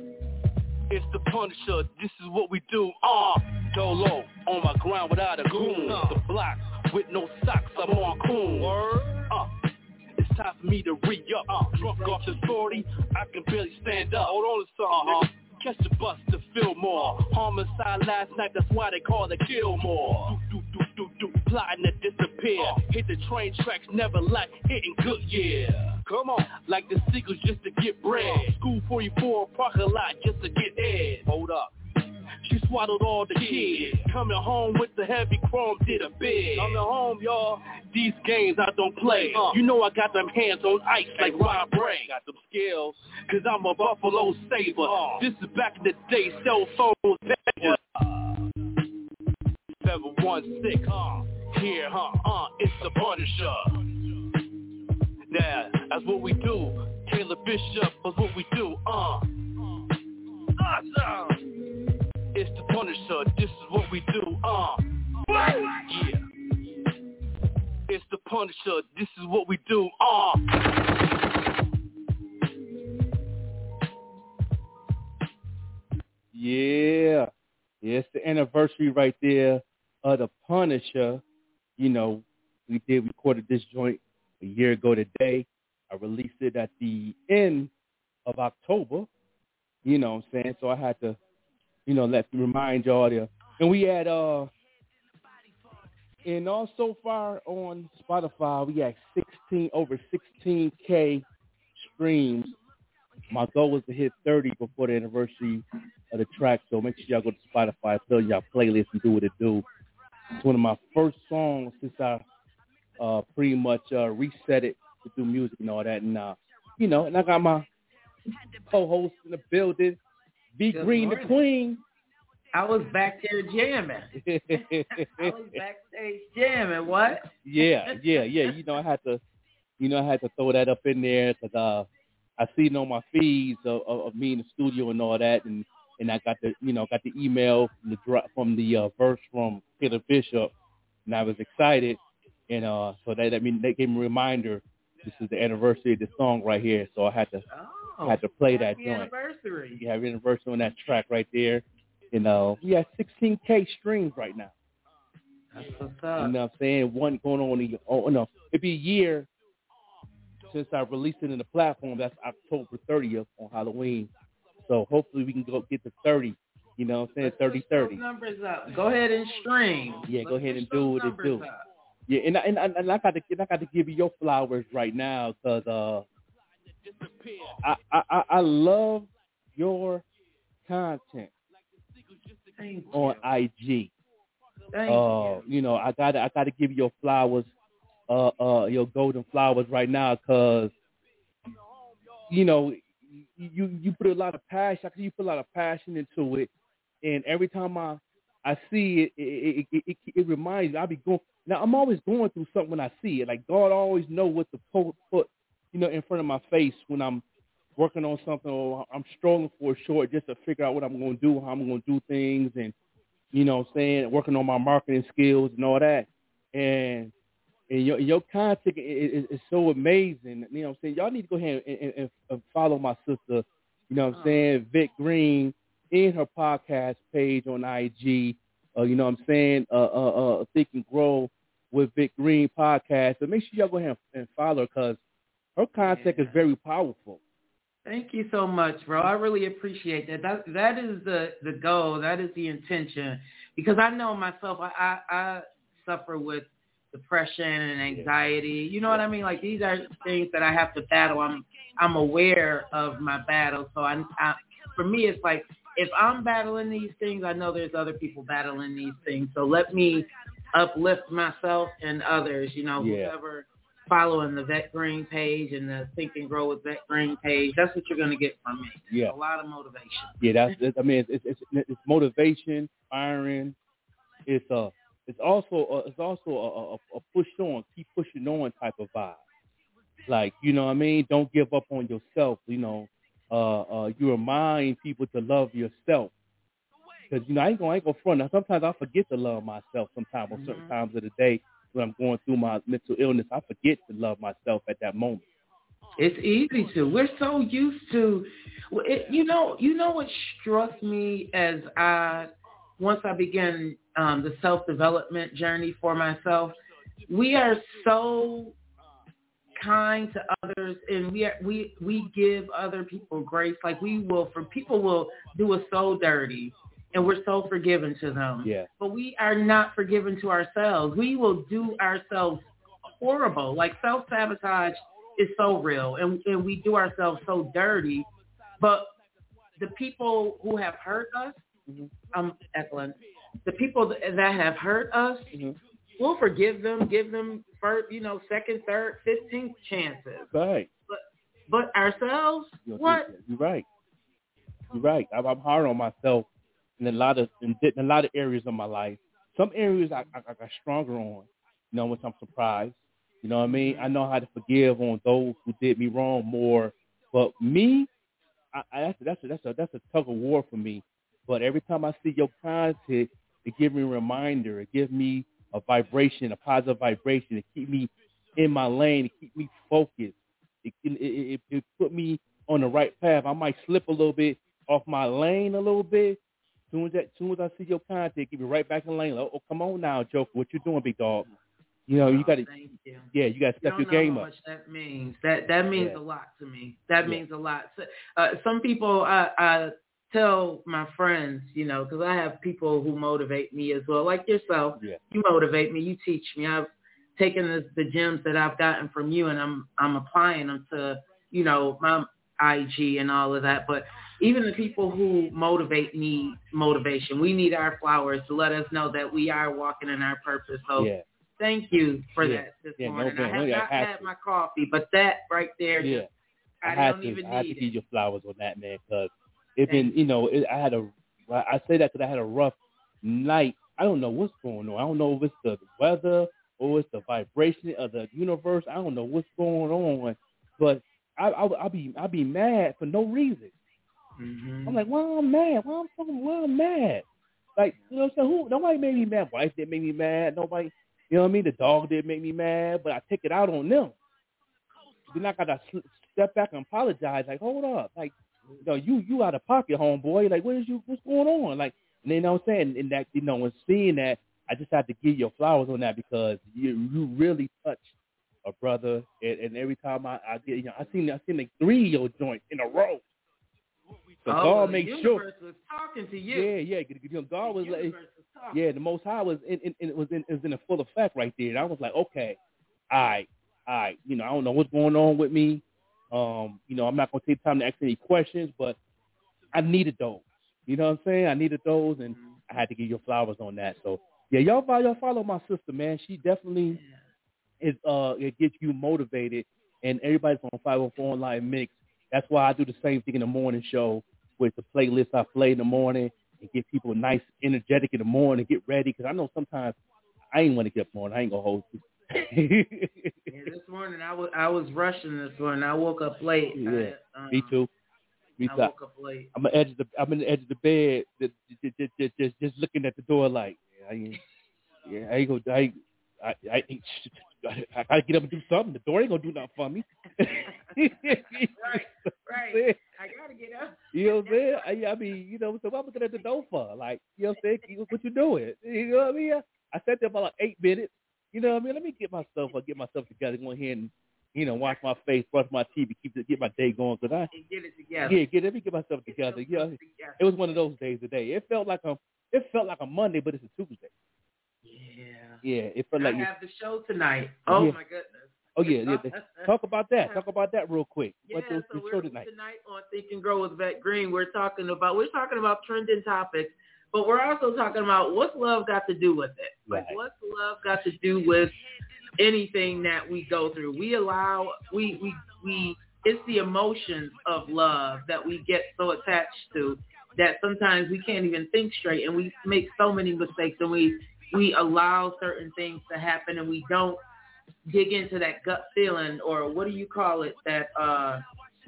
[SPEAKER 2] It's the Punisher, this is what we do, uh. Dolo, on my ground without a goon. The block, with no socks, I'm on coon. Uh, it's time for me to re-up. Uh, drunk off the 40, I can barely stand up. Hold on to something, uh-huh. Catch the bus to Fillmore. Homicide last night, that's why they call it Gilmore. Do, do, do, do, do, plotting to disappear. Hit the train tracks, never like hitting good, yeah. Come on. Like the seagulls just to get bread. School 44, parking lot just to get ed. Hold up. She swallowed all the kids. Coming home with the heavy chrome, did a bid. Coming home, y'all. These games I don't play. Uh. You know I got them hands on ice like Rob Ray. Got them skills, cause I'm a Buffalo Sabre. Uh. This is back in the day, cell phones. Uh. 716, uh, here, huh, uh, it's the Punisher. Yeah, that's what we do. Taylor Bishop, that's what we do, uh. Awesome. It's the Punisher, this is what we do, uh. Yeah. It's the Punisher, this is what we do, uh.
[SPEAKER 4] Yeah. Yeah, it's the anniversary right there of the Punisher. You know, we did recorded this joint a year ago today. I released it at the end of October. You know what I'm saying? So I had to, you know, let remind y'all there. And we had uh and all so far on Spotify we had sixteen over sixteen K streams. My goal was to hit thirty before the anniversary of the track, so make sure y'all go to Spotify, fill y'all playlist and do what it do. It's one of my first songs since I uh pretty much uh reset it to do music and all that and uh you know, and I got my co-host in the building, B
[SPEAKER 23] Good
[SPEAKER 4] Green
[SPEAKER 23] morning.
[SPEAKER 4] the Queen.
[SPEAKER 23] I was back there jamming. I was backstage jamming. What?
[SPEAKER 4] yeah, yeah, yeah. You know, I had to, you know, I had to throw that up in there because uh, I seen on my feeds of, of, of me in the studio and all that, and and I got the, you know, got the email from the from the uh, verse from Peter Bishop, and I was excited, and uh, so that I mean, they gave me a reminder. This is the anniversary of the song right here, so I had to,
[SPEAKER 23] Oh,
[SPEAKER 4] had to play that joint.
[SPEAKER 23] anniversary.
[SPEAKER 4] You have anniversary on that track right there. You know, we have 16k streams right now.
[SPEAKER 23] That's what's up.
[SPEAKER 4] You know what I'm saying? One going on, the, oh no, it'd be a year since I released it in the platform. That's October 30th on Halloween. So hopefully we can go get to 30. You know what I'm saying? 30 30.
[SPEAKER 23] Numbers up. Go ahead and stream.
[SPEAKER 4] Yeah, go
[SPEAKER 23] Let's
[SPEAKER 4] ahead and do what it do.
[SPEAKER 23] up.
[SPEAKER 4] Yeah, and I, and, I, and I got to and I got to give you your flowers right now because uh, I, I I love your content on IG.
[SPEAKER 23] Thank
[SPEAKER 4] uh, you know, I got I got to give you your flowers uh, uh, your golden flowers right now because, you know, you you put a lot of passion. I see you put a lot of passion into it, and every time I I see it, it it, it, it, reminds me. I be going now. I'm always going through something when I see it. Like God always know what to put, put you know, in front of my face when I'm working on something or I'm struggling for a short just to figure out what I'm going to do, how I'm going to do things, and you know, what I'm saying working on my marketing skills and all that. And and your your content is, is so amazing. You know what I'm saying? Y'all need to go ahead and, and, and follow my sister, you know what I'm saying, Vic Green, in her podcast page on IG. Uh, you know what I'm saying? Uh, uh, uh, Think and Grow with Vic Green podcast. But make sure y'all go ahead and follow her because her content
[SPEAKER 23] Yeah.
[SPEAKER 4] is very powerful.
[SPEAKER 23] Thank you so much, bro. I really appreciate that. That that is the the goal. That is the intention. Because I know myself. I I, I suffer with depression and anxiety. You know what I mean? Like these are things that I have to battle. I'm I'm aware of my battle. So I, I for me, it's like if I'm battling these things, I know there's other people battling these things. So let me uplift myself and others. You know,
[SPEAKER 4] Yeah.
[SPEAKER 23] whoever following the Vet Green page and the Think and Grow with Vet Green page. That's what you're going to get from me.
[SPEAKER 4] Yeah.
[SPEAKER 23] A lot of motivation.
[SPEAKER 4] Yeah, that's. that's I mean, it's, it's it's it's motivation, inspiring. It's uh it's also a, it's also a, a, a push on, keep pushing on type of vibe. Like you know what I mean? Don't give up on yourself. You know, uh, uh, you remind people to love yourself. Because you know I ain't gonna I ain't gonna front. Now, sometimes I forget to love myself. Sometimes on certain times of the day when I'm going through my mental illness, I forget to love myself at that moment.
[SPEAKER 23] It's easy to. We're so used to, it, you know. You know what struck me as I once I began um, the self development journey for myself. We are so kind to others, and we are, we we give other people grace. Like we will, for people will do us so dirty, and we're so forgiving to them.
[SPEAKER 4] Yeah.
[SPEAKER 23] But we are not forgiven to ourselves. We will do ourselves horrible. Like self sabotage is so real, and and we do ourselves so dirty. But the people who have hurt us, Mm-hmm. I'm echoing. The people that that have hurt us, mm-hmm. we'll forgive them, give them first, you know, second, third, fifteenth chances.
[SPEAKER 4] Right.
[SPEAKER 23] But but ourselves,
[SPEAKER 4] You know,
[SPEAKER 23] what?
[SPEAKER 4] You're right. You're right. I'm, I'm hard on myself in a lot of in, in a lot of areas of my life. Some areas I, I, I got stronger on, you know, which I'm surprised. You know what I mean? I know how to forgive on those who did me wrong more. But me, I, I that's that's a, that's a that's a tug of war for me. But every time I see your content, it gives me a reminder. It gives me a vibration, a positive vibration. It keep me in my lane. It keep me focused. It, it, it, it put me on the right path. I might slip a little bit off my lane a little bit. Soon as that, soon as I see your content, give me right back in the lane. Like, oh, come on now, Joker. What you doing, big dog? You know, you got to,
[SPEAKER 23] you.
[SPEAKER 4] yeah, you got to
[SPEAKER 23] You
[SPEAKER 4] step
[SPEAKER 23] don't
[SPEAKER 4] your game up.
[SPEAKER 23] that means. That that means
[SPEAKER 4] Yeah.
[SPEAKER 23] a lot to me. That
[SPEAKER 4] Yeah.
[SPEAKER 23] means a lot. So, Uh, some people, I, I tell my friends, you know, because I have people who motivate me as well, like yourself.
[SPEAKER 4] Yeah.
[SPEAKER 23] You motivate me. You teach me. I've taken the, the gems that I've gotten from you, and I'm I'm applying them to, you know, my IG and all of that. But even the people who motivate need motivation. We need our flowers to let us know that we are walking in our purpose. So
[SPEAKER 4] Yeah.
[SPEAKER 23] thank you for
[SPEAKER 4] Yeah.
[SPEAKER 23] that this
[SPEAKER 4] Yeah, no
[SPEAKER 23] morning. I have not
[SPEAKER 4] I have
[SPEAKER 23] had
[SPEAKER 4] to.
[SPEAKER 23] my coffee, but that right there,
[SPEAKER 4] Yeah. I
[SPEAKER 23] I,
[SPEAKER 4] to,
[SPEAKER 23] even
[SPEAKER 4] I had to give you flowers on that, man, because it been, you know, it, I had a, I say that because I had a rough night. I don't know what's going on. I don't know if it's the weather or it's the vibration of the universe. I don't know what's going on, but I, I, I'll be, I'll be mad for no reason.
[SPEAKER 23] Mm-hmm.
[SPEAKER 4] I'm like, why I'm mad? Why I'm fucking, why I'm mad? Like, you know what I'm saying? Who? Nobody made me mad. Wife didn't make me mad. Nobody, you know what I mean? The dog didn't make me mad, but I take it out on them. Then I gotta step back and apologize. Like, hold up, like, you know, you you out of pocket, homeboy. Like, what is you? What's going on? Like, and then you know what I'm saying? And that, you know, and seeing that, I just had to give you flowers on that because you you really touched a brother. And, and every time I, I get, you know, I seen I seen like three of your joints in a row. So
[SPEAKER 23] oh,
[SPEAKER 4] God
[SPEAKER 23] universe
[SPEAKER 4] sure.
[SPEAKER 23] was talking to you.
[SPEAKER 4] Yeah, yeah. You know, God was like,
[SPEAKER 23] was
[SPEAKER 4] yeah, the Most High was in, in, in it was in it was in a full effect right there. And I was like, okay, all right, all right. You know, I don't know what's going on with me. Um, you know, I'm not gonna take time to ask any questions, but I needed those. You know what I'm saying? I needed those, and I had to give you flowers on that. So yeah, y'all follow, y'all follow my sister, man. She definitely, is uh it gets you motivated, and everybody's on 504 online mix. That's why I do the same thing in the morning show with the playlist I play in the morning and get people nice, energetic in the morning, get ready because I know sometimes I ain't want to get up morning. I ain't gonna hold you.
[SPEAKER 23] Yeah, this morning I was I was rushing this morning. I woke up late.
[SPEAKER 4] Yeah,
[SPEAKER 23] I, um,
[SPEAKER 4] me too. Me
[SPEAKER 23] I
[SPEAKER 4] too.
[SPEAKER 23] woke up late.
[SPEAKER 4] I'm on the edge of the I'm in the edge of the bed, just just, just, just, just looking at the door like, yeah, I ain't, yeah, I ain't gonna, I, I, I, I gotta get up and do something. The door ain't gonna do nothing for me.
[SPEAKER 23] right, right. I gotta get up.
[SPEAKER 4] You know what I'm saying? I, I mean, you know, so I'm looking at the door for? Like, you know what I'm saying? What you doing? You know what I mean? I sat there for like eight minutes. You know what I mean? Let me get myself, uh, get myself together, go ahead and, you know, wash my face, brush my teeth, and keep the, get my day going. Cause I,
[SPEAKER 23] And get it together.
[SPEAKER 4] yeah, get let me get myself together. Yeah, it was one of those days today. It felt like a, it felt like a Monday, but it's a Tuesday.
[SPEAKER 23] Yeah.
[SPEAKER 4] Yeah, it felt
[SPEAKER 23] I
[SPEAKER 4] like. you-
[SPEAKER 23] have the show tonight. Oh
[SPEAKER 4] Yeah.
[SPEAKER 23] my goodness.
[SPEAKER 4] Oh yeah, yeah. Talk about that. Talk about that real quick.
[SPEAKER 23] Yeah,
[SPEAKER 4] the,
[SPEAKER 23] so we're
[SPEAKER 4] show tonight?
[SPEAKER 23] on Think and Grow with Vet Green. We're talking about we're talking about trending topics, but we're also talking about what's love got to do with it. Like
[SPEAKER 4] Right.
[SPEAKER 23] what's love got to do with anything that we go through. We allow we we we it's the emotions of love that we get so attached to that sometimes we can't even think straight and we make so many mistakes and we we allow certain things to happen and we don't dig into that gut feeling or what do you call it that uh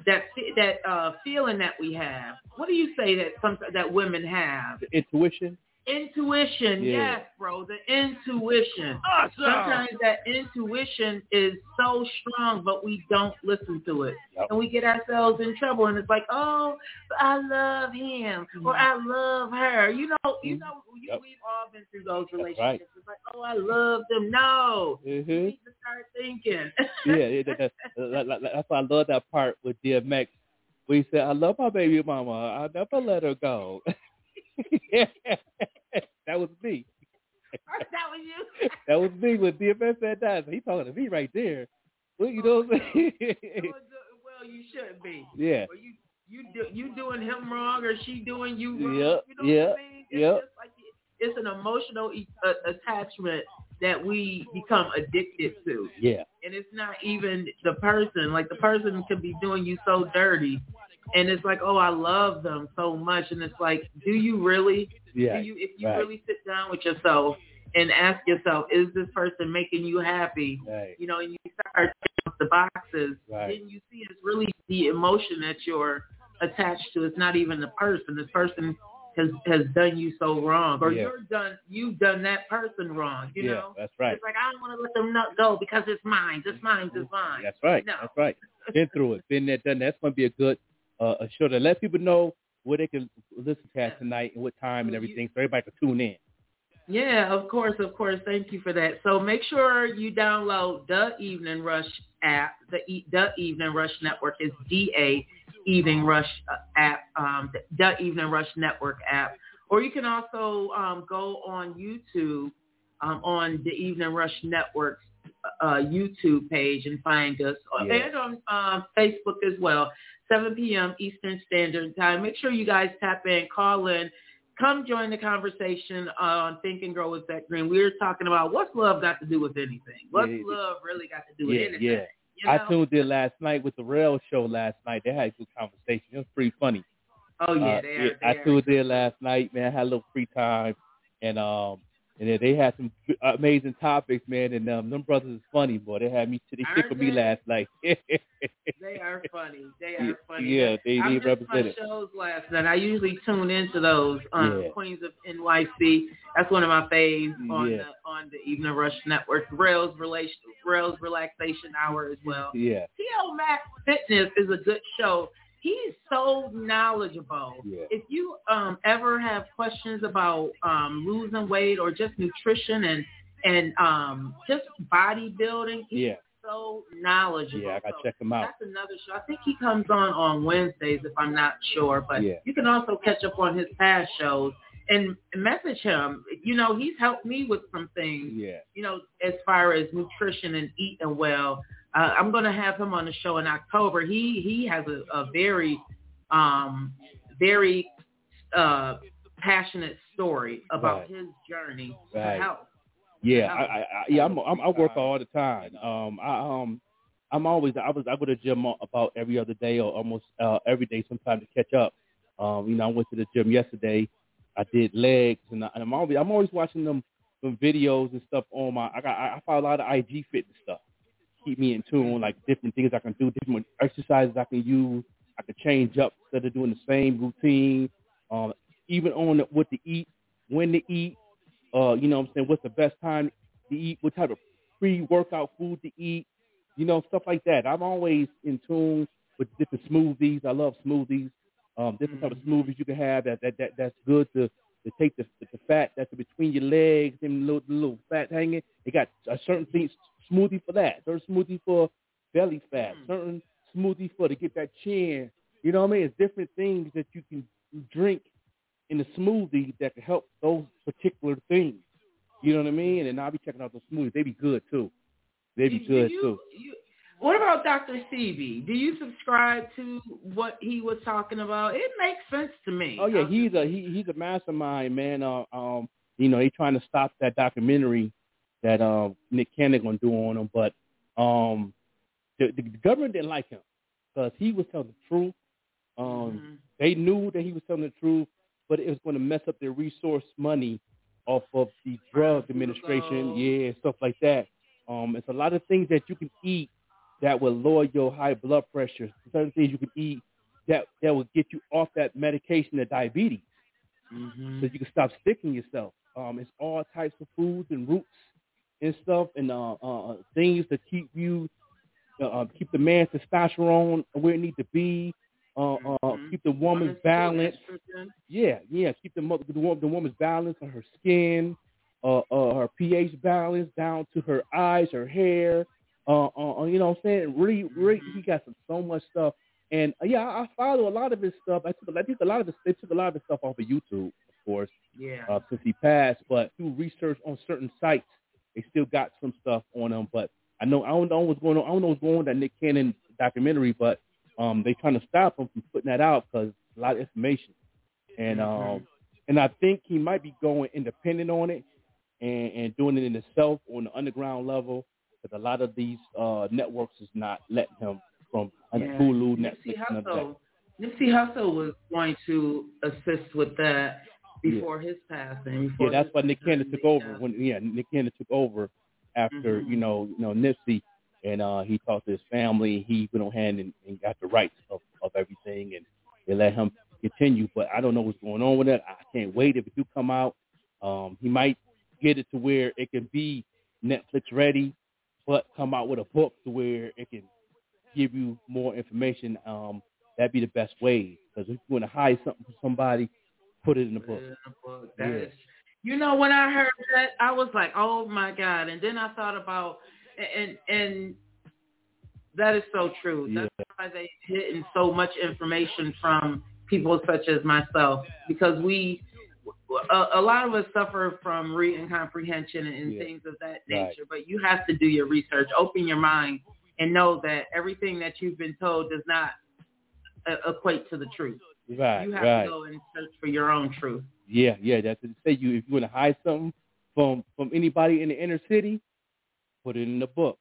[SPEAKER 23] that that uh feeling that we have what do you say that some that women have
[SPEAKER 4] The intuition.
[SPEAKER 23] Intuition
[SPEAKER 4] Yeah.
[SPEAKER 23] yes bro the intuition
[SPEAKER 4] Awesome.
[SPEAKER 23] sometimes that intuition is so strong but we don't listen to it
[SPEAKER 4] Yep.
[SPEAKER 23] and we get ourselves in trouble and it's like oh i love him or i love her you know you know you,
[SPEAKER 4] Yep.
[SPEAKER 23] we've all been through those relationships
[SPEAKER 4] right.
[SPEAKER 23] it's like oh i love them no
[SPEAKER 4] Mm-hmm.
[SPEAKER 23] you need to start thinking
[SPEAKER 4] yeah, yeah that, that, that, that- that's why I love that part with DMX. Where he said, "I love my baby mama. I'll never let her go." that was me.
[SPEAKER 23] that was you
[SPEAKER 4] That was me when DMX said that. He talking to me right there. Well, you know what I'm saying?
[SPEAKER 23] well you shouldn't be
[SPEAKER 4] yeah.
[SPEAKER 23] Or you you do, you doing him wrong or she doing you wrong
[SPEAKER 4] Yep.
[SPEAKER 23] you know
[SPEAKER 4] Yep.
[SPEAKER 23] what I mean? It's
[SPEAKER 4] Yep.
[SPEAKER 23] like it's an emotional e- uh, attachment that we become addicted to.
[SPEAKER 4] Yeah.
[SPEAKER 23] And it's not even the person. Like the person could be doing you so dirty. And it's like, oh, I love them so much. And it's like, do you really?
[SPEAKER 4] Yeah.
[SPEAKER 23] Do you, if you
[SPEAKER 4] Right.
[SPEAKER 23] really sit down with yourself and ask yourself, is this person making you happy?
[SPEAKER 4] Right.
[SPEAKER 23] You know, and you start checking the boxes.
[SPEAKER 4] Right.
[SPEAKER 23] Then you see it's really the emotion that you're attached to. It's not even the person. This person has has done you so wrong, or
[SPEAKER 4] Yeah.
[SPEAKER 23] you're done. You've done that person wrong. You
[SPEAKER 4] yeah,
[SPEAKER 23] know.
[SPEAKER 4] that's right.
[SPEAKER 23] It's like I don't want to let them not go because it's mine. It's mine. It's mine.
[SPEAKER 4] That's right.
[SPEAKER 23] No.
[SPEAKER 4] That's right. Been through it. Been there, done that. That's going to be a good uh, a show to let people know where they can listen to us tonight and what time and everything, so everybody can tune in.
[SPEAKER 23] Yeah, of course, of course. Thank you for that. So make sure you download the Evening Rush app. The e- the Evening Rush Network is D A Evening Rush uh, app. Um, the, the Evening Rush Network app. Or you can also um, go on YouTube um, on the Evening Rush Network uh, YouTube page and find us,
[SPEAKER 4] Yeah.
[SPEAKER 23] and on um, Facebook as well. 7 p.m. Eastern Standard Time. Make sure you guys tap in, call in, come join the conversation on Think and Grow with Zach Green. We're talking about what's love got to do with anything. What's
[SPEAKER 4] Yeah.
[SPEAKER 23] love really got to do with
[SPEAKER 4] Yeah,
[SPEAKER 23] anything?
[SPEAKER 4] yeah.
[SPEAKER 23] You
[SPEAKER 4] I
[SPEAKER 23] know?
[SPEAKER 4] tuned in last night with the Rail Show last night. They had a good conversation. It was pretty funny.
[SPEAKER 23] Oh yeah,
[SPEAKER 4] Uh,
[SPEAKER 23] they are.
[SPEAKER 4] I
[SPEAKER 23] they are.
[SPEAKER 4] tuned in last night, man. I had a little free time, and um, and then they had some amazing topics, man. And um, them brothers is funny, boy. They had me, they
[SPEAKER 23] Aren't
[SPEAKER 4] tickled me last night.
[SPEAKER 23] They are funny. They are funny.
[SPEAKER 4] yeah, they-
[SPEAKER 23] I
[SPEAKER 4] they
[SPEAKER 23] my
[SPEAKER 4] represented.
[SPEAKER 23] shows last night. I usually tune into those um,
[SPEAKER 4] Yeah.
[SPEAKER 23] Queens of NYC. That's one of my faves on
[SPEAKER 4] Yeah.
[SPEAKER 23] the on the Evening Rush Network. Rails relation Rails Relaxation Hour as well.
[SPEAKER 4] yeah,
[SPEAKER 23] T.O. Max Fitness is a good show. He's so knowledgeable.
[SPEAKER 4] Yeah.
[SPEAKER 23] If you um, ever have questions about um, losing weight or just nutrition and and um, just bodybuilding, he's
[SPEAKER 4] yeah,
[SPEAKER 23] so knowledgeable.
[SPEAKER 4] yeah. I gotta
[SPEAKER 23] So
[SPEAKER 4] check him out.
[SPEAKER 23] that's another show. I think he comes on on Wednesdays if I'm not sure, but
[SPEAKER 4] Yeah.
[SPEAKER 23] you can also catch up on his past shows and message him. You know, he's helped me with some things
[SPEAKER 4] Yeah,
[SPEAKER 23] you know, as far as nutrition and eating well. Uh, I'm going to have him on the show in October. He he has a, a very, um, very uh, passionate story about
[SPEAKER 4] Right.
[SPEAKER 23] his journey
[SPEAKER 4] Right.
[SPEAKER 23] to health.
[SPEAKER 4] Yeah, I, I, I yeah, I'm, I'm I work all the time. Um, I um, I'm always I was I go to the gym about every other day or almost uh, every day sometimes to catch up. Um, you know, I went to the gym yesterday. I did legs, and, I, and I'm always I'm always watching them some videos and stuff on my. I got I follow a lot of IG fitness stuff. Keep me in tune, like different things I can do, different exercises I can use. I can change up instead of doing the same routine. Um, even on the, what to eat, when to eat. Uh, you know what I'm saying? What's the best time to eat? What type of pre-workout food to eat? You know, stuff like that. I'm always in tune with different smoothies. I love smoothies. Um, different type of smoothies you can have that that, that that's good to to take the the fat that's between your legs and little little fat hanging. They got a certain thing smoothie for that. Certain smoothie for belly fat. Certain smoothie for to get that chin. You know what I mean? It's different things that you can drink in the smoothie that can help those particular things. You know what I mean? And I'll be checking out those smoothies. They be good too. They be
[SPEAKER 23] Do
[SPEAKER 4] good
[SPEAKER 23] you-
[SPEAKER 4] too.
[SPEAKER 23] you- what about Dr. Sebi? Do you subscribe to what he was talking about? It makes sense to me.
[SPEAKER 4] Oh yeah, he's a he, he's a mastermind, man. Uh, um, you know, they trying to stop that documentary that um Nick Cannon gonna do on him, but um, the, the government didn't like him because he was telling the truth. Um, they knew that he was telling the truth, but it was going to mess up their resource money off of the drug administration, yeah, stuff like that. Um, it's a lot of things that you can eat that will lower your high blood pressure. Certain things you can eat that that will get you off that medication of diabetes, so you can stop sticking yourself. Um, it's all types of foods and roots and stuff, and uh, uh, things to keep you uh, uh, keep the man's testosterone where it needs to be. Uh, uh, keep the woman's balance. Yeah, yeah. Keep the mother, the, the woman's balance on her skin, uh, uh, her pH balance down to her eyes, her hair. Uh, uh, uh, you know what I'm saying? Really, really, he got some so much stuff. And uh, yeah, I I follow a lot of his stuff. I took, I think a lot of his, they took a lot of his stuff off of YouTube, of course,
[SPEAKER 23] Yeah.
[SPEAKER 4] uh, since he passed. But through research on certain sites, they still got some stuff on them. But I know I don't know what's going on. I don't know what's going on with that Nick Cannon documentary, but um, they trying to stop him from putting that out because a lot of information. And um, and I think he might be going independent on it and, and doing it in itself on the underground level. Because a lot of these uh, networks is not letting him from
[SPEAKER 23] Yeah.
[SPEAKER 4] Hulu,
[SPEAKER 23] Nipsey
[SPEAKER 4] Netflix, other
[SPEAKER 23] Hussle, Nipsey Hussle was going to assist with that before his passing.
[SPEAKER 4] Yeah, that's why Nick Cannon took over. When yeah, Nick Cannon took over after
[SPEAKER 23] Mm-hmm.
[SPEAKER 4] you know you know Nipsey, and uh, he talked to his family. He went on hand and, and got the rights of, of everything, and they let him continue. But I don't know what's going on with it. I can't wait if it do come out. Um, he might get it to where it can be Netflix ready, but come out with a book to where it can give you more information. Um, that'd be the best way. Because if you want to hide something from somebody, put it in the book.
[SPEAKER 23] That
[SPEAKER 4] Yeah.
[SPEAKER 23] is- you know, when I heard that, I was like, "Oh my god!" And then I thought about, and and that is so true.
[SPEAKER 4] Yeah.
[SPEAKER 23] That's why they hidden so much information from people such as myself because we, a, a lot of us suffer from reading comprehension and
[SPEAKER 4] Yeah.
[SPEAKER 23] things of that
[SPEAKER 4] Right.
[SPEAKER 23] nature. But you have to do your research, open your mind, and know that everything that you've been told does not uh, equate to the truth.
[SPEAKER 4] Right,
[SPEAKER 23] you have
[SPEAKER 4] right.
[SPEAKER 23] to go and search for your own truth.
[SPEAKER 4] Yeah, yeah. That's what say. You if you want to hide something from from anybody in the inner city, put it in the book.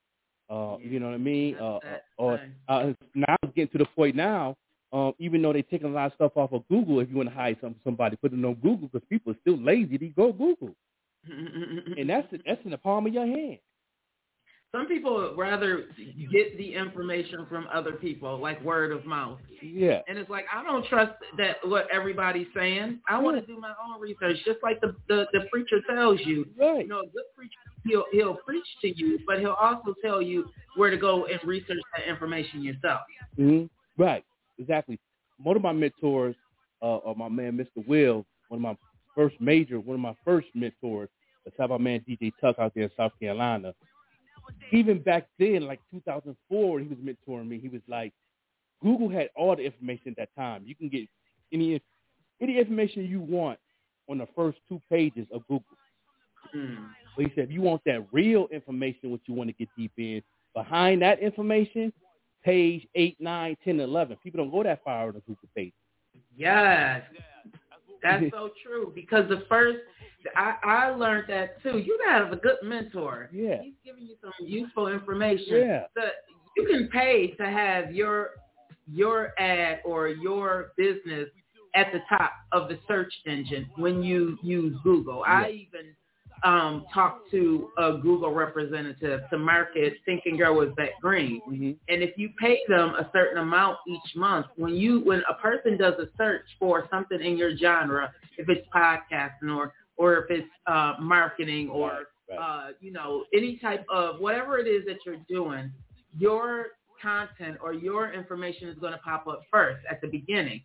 [SPEAKER 4] Uh, you know what I mean? Uh, uh, or uh, now it's getting to the point now. Um, even though they're taking a lot of stuff off of Google, if you want to hide something from somebody, put it on Google because people are still lazy. They go Google, and that's that's in the palm of your hand.
[SPEAKER 23] Some people rather get the information from other people, like word of mouth.
[SPEAKER 4] Yeah.
[SPEAKER 23] And it's like I don't trust that what everybody's saying. I want to do my own research, just like the the, the preacher tells you.
[SPEAKER 4] Right.
[SPEAKER 23] You know, a good preacher he'll he'll preach to you, but he'll also tell you where to go and research that information yourself.
[SPEAKER 4] hmm Right, exactly. One of my mentors, uh, uh, my man Mr. Will, one of my first major, one of my first mentors, that's how my man DJ Tuck out there in South Carolina. Even back then, like 2004, he was mentoring me, he was like, Google had all the information at that time. You can get any any information you want on the first two pages of Google. Hmm. But he said, if you want that real information, what you want to get deep in, behind that information, page 8, 9, 10, 11. People don't go that far on the Google page.
[SPEAKER 23] Yes. That's so true because the first I, I learned that too. You gotta have a good mentor.
[SPEAKER 4] Yeah.
[SPEAKER 23] He's giving you some useful information.
[SPEAKER 4] Yeah.
[SPEAKER 23] The, you can pay to have your your ad or your business at the top of the search engine when you use Google. I even um, talked to a Google representative to market Thinking Girl with That Green.
[SPEAKER 4] Mm-hmm.
[SPEAKER 23] And if you pay them a certain amount each month, when you when a person does a search for something in your genre, if it's podcasting or or if it's uh, marketing or uh, you know any type of whatever it is that you're doing, your content or your information is going to pop up first at the beginning.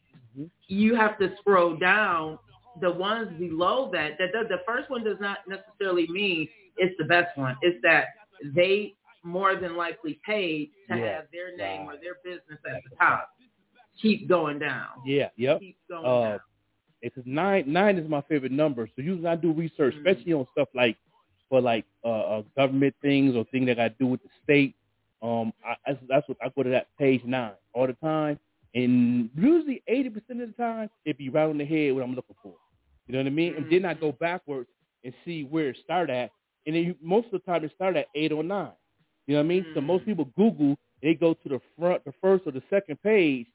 [SPEAKER 23] You have to scroll down the ones below that. That the, the first one does not necessarily mean it's the best one. It's that they more than likely paid to
[SPEAKER 4] Yeah.
[SPEAKER 23] have their name or their business at the top. Keep going down.
[SPEAKER 4] Yeah, yep.
[SPEAKER 23] Keep going
[SPEAKER 4] Uh,
[SPEAKER 23] down.
[SPEAKER 4] it's nine. Nine is my favorite number. So usually I do research,
[SPEAKER 23] Mm-hmm.
[SPEAKER 4] especially on stuff like for like uh, uh government things or things that I do with the state. Um, I, that's, that's what I go to that page nine all the time, and usually eighty percent of the time it be right on the head what I'm looking for. You know what I mean? And then I go backwards and see where it started at, and then you, most of the time it started at eight or nine. You know what I mean? So most people Google, they go to the front, the first or the second page.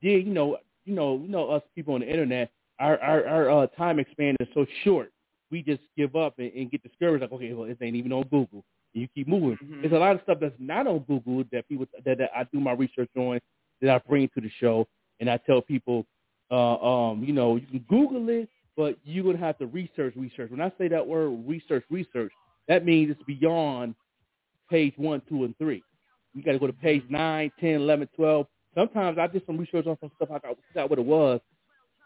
[SPEAKER 4] Yeah, you know, you know, you know, us people on the internet, our our, our uh, time span is so short. We just give up and, and get discouraged. Like, okay, well, this ain't even on Google. And you keep moving. There's a lot of stuff that's not on Google that people that, that I do my research on, that I bring to the show, and I tell people, uh, um, you know, you can Google it, but you're gonna have to research, research. When I say that word research, research, that means it's beyond page one, two, and three. You got to go to page nine, ten, eleven, twelve. Sometimes I did some research on some stuff. I got forgot what it was.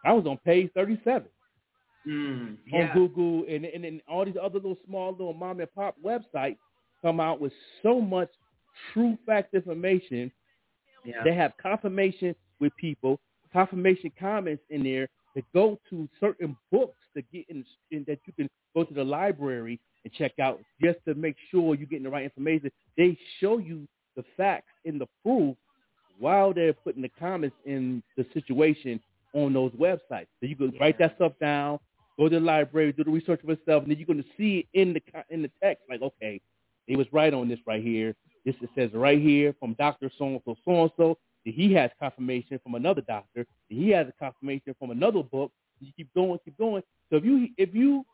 [SPEAKER 4] I was on page thirty-seven
[SPEAKER 23] Mm,
[SPEAKER 4] on. Google, and and then all these other little small little mom and pop websites come out with so much true fact information.
[SPEAKER 23] Yeah.
[SPEAKER 4] They have confirmation with people, confirmation comments in there that go to certain books to get in, in that you can go to the library and check out just to make sure you're getting the right information. They show you the facts and the proof while they're putting the comments in the situation on those websites. So you can write that stuff down, go to the library, do the research for yourself, and then you're going to see it in the in the text. Like, okay, he was right on this right here. This it says right here from Doctor So and So so and so. He has confirmation from another doctor. He has a confirmation from another book. You keep going, keep going. So if you if you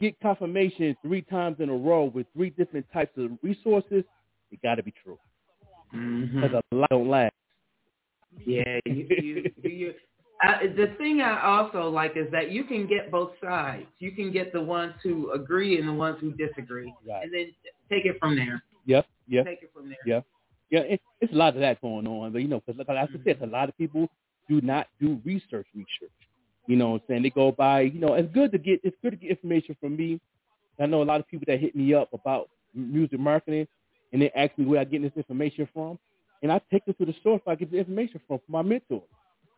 [SPEAKER 4] get confirmation three times in a row with three different types of resources, it got to be true. Because a lot don't last.
[SPEAKER 23] Yeah, you, you, you, uh, the thing I also like is that you can get both sides. You can get the ones who agree and the ones who disagree,
[SPEAKER 4] Right.
[SPEAKER 23] and then take it from there.
[SPEAKER 4] Yep, yep.
[SPEAKER 23] Take it from there.
[SPEAKER 4] Yeah, yeah. It, it's a lot of that going on, but you know, because like I said, mm-hmm. a lot of people do not do research. Research. You know, what I'm saying they go by. You know, it's good to get it's good to get information from me. I know a lot of people that hit me up about music marketing, and they ask me where I get this information from, and I take them to the source I get the information from, from my mentor.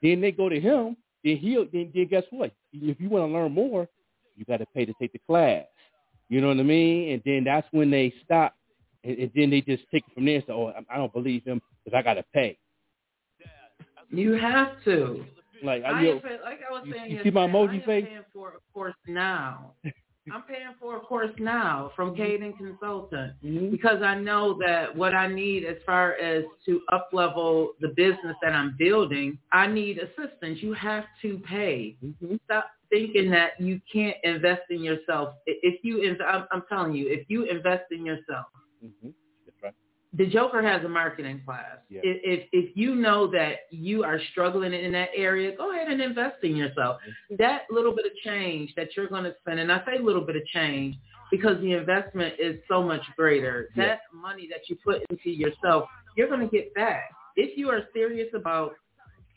[SPEAKER 4] Then they go to him. Then he'll then, then guess what? If you want to learn more, you got to pay to take the class. You know what I mean? And then that's when they stop, and, and then they just take it from there and say, "Oh, I- don't believe him because I got to pay."
[SPEAKER 23] You have to.
[SPEAKER 4] Like, I, you
[SPEAKER 23] pay, like I was
[SPEAKER 4] you-
[SPEAKER 23] saying
[SPEAKER 4] you see my emoji face?
[SPEAKER 23] paying for a course now. I'm paying for a course now from Caden Consultant
[SPEAKER 4] Mm-hmm.
[SPEAKER 23] because I know that what I need as far as to up level the business that I'm building, I need assistance. You have to pay.
[SPEAKER 4] Mm-hmm.
[SPEAKER 23] Stop thinking that you can't invest in yourself. If you, I'm, I'm telling you, if you invest in yourself,
[SPEAKER 4] mm-hmm. That's right.
[SPEAKER 23] the Joker has a marketing class.
[SPEAKER 4] Yeah.
[SPEAKER 23] If, if if you know that you are struggling in that area, go ahead and invest in yourself. That little bit of change that you're going to spend, and I say little bit of change because the investment is so much greater.
[SPEAKER 4] Yeah.
[SPEAKER 23] That money that you put into yourself, you're going to get back. If you are serious about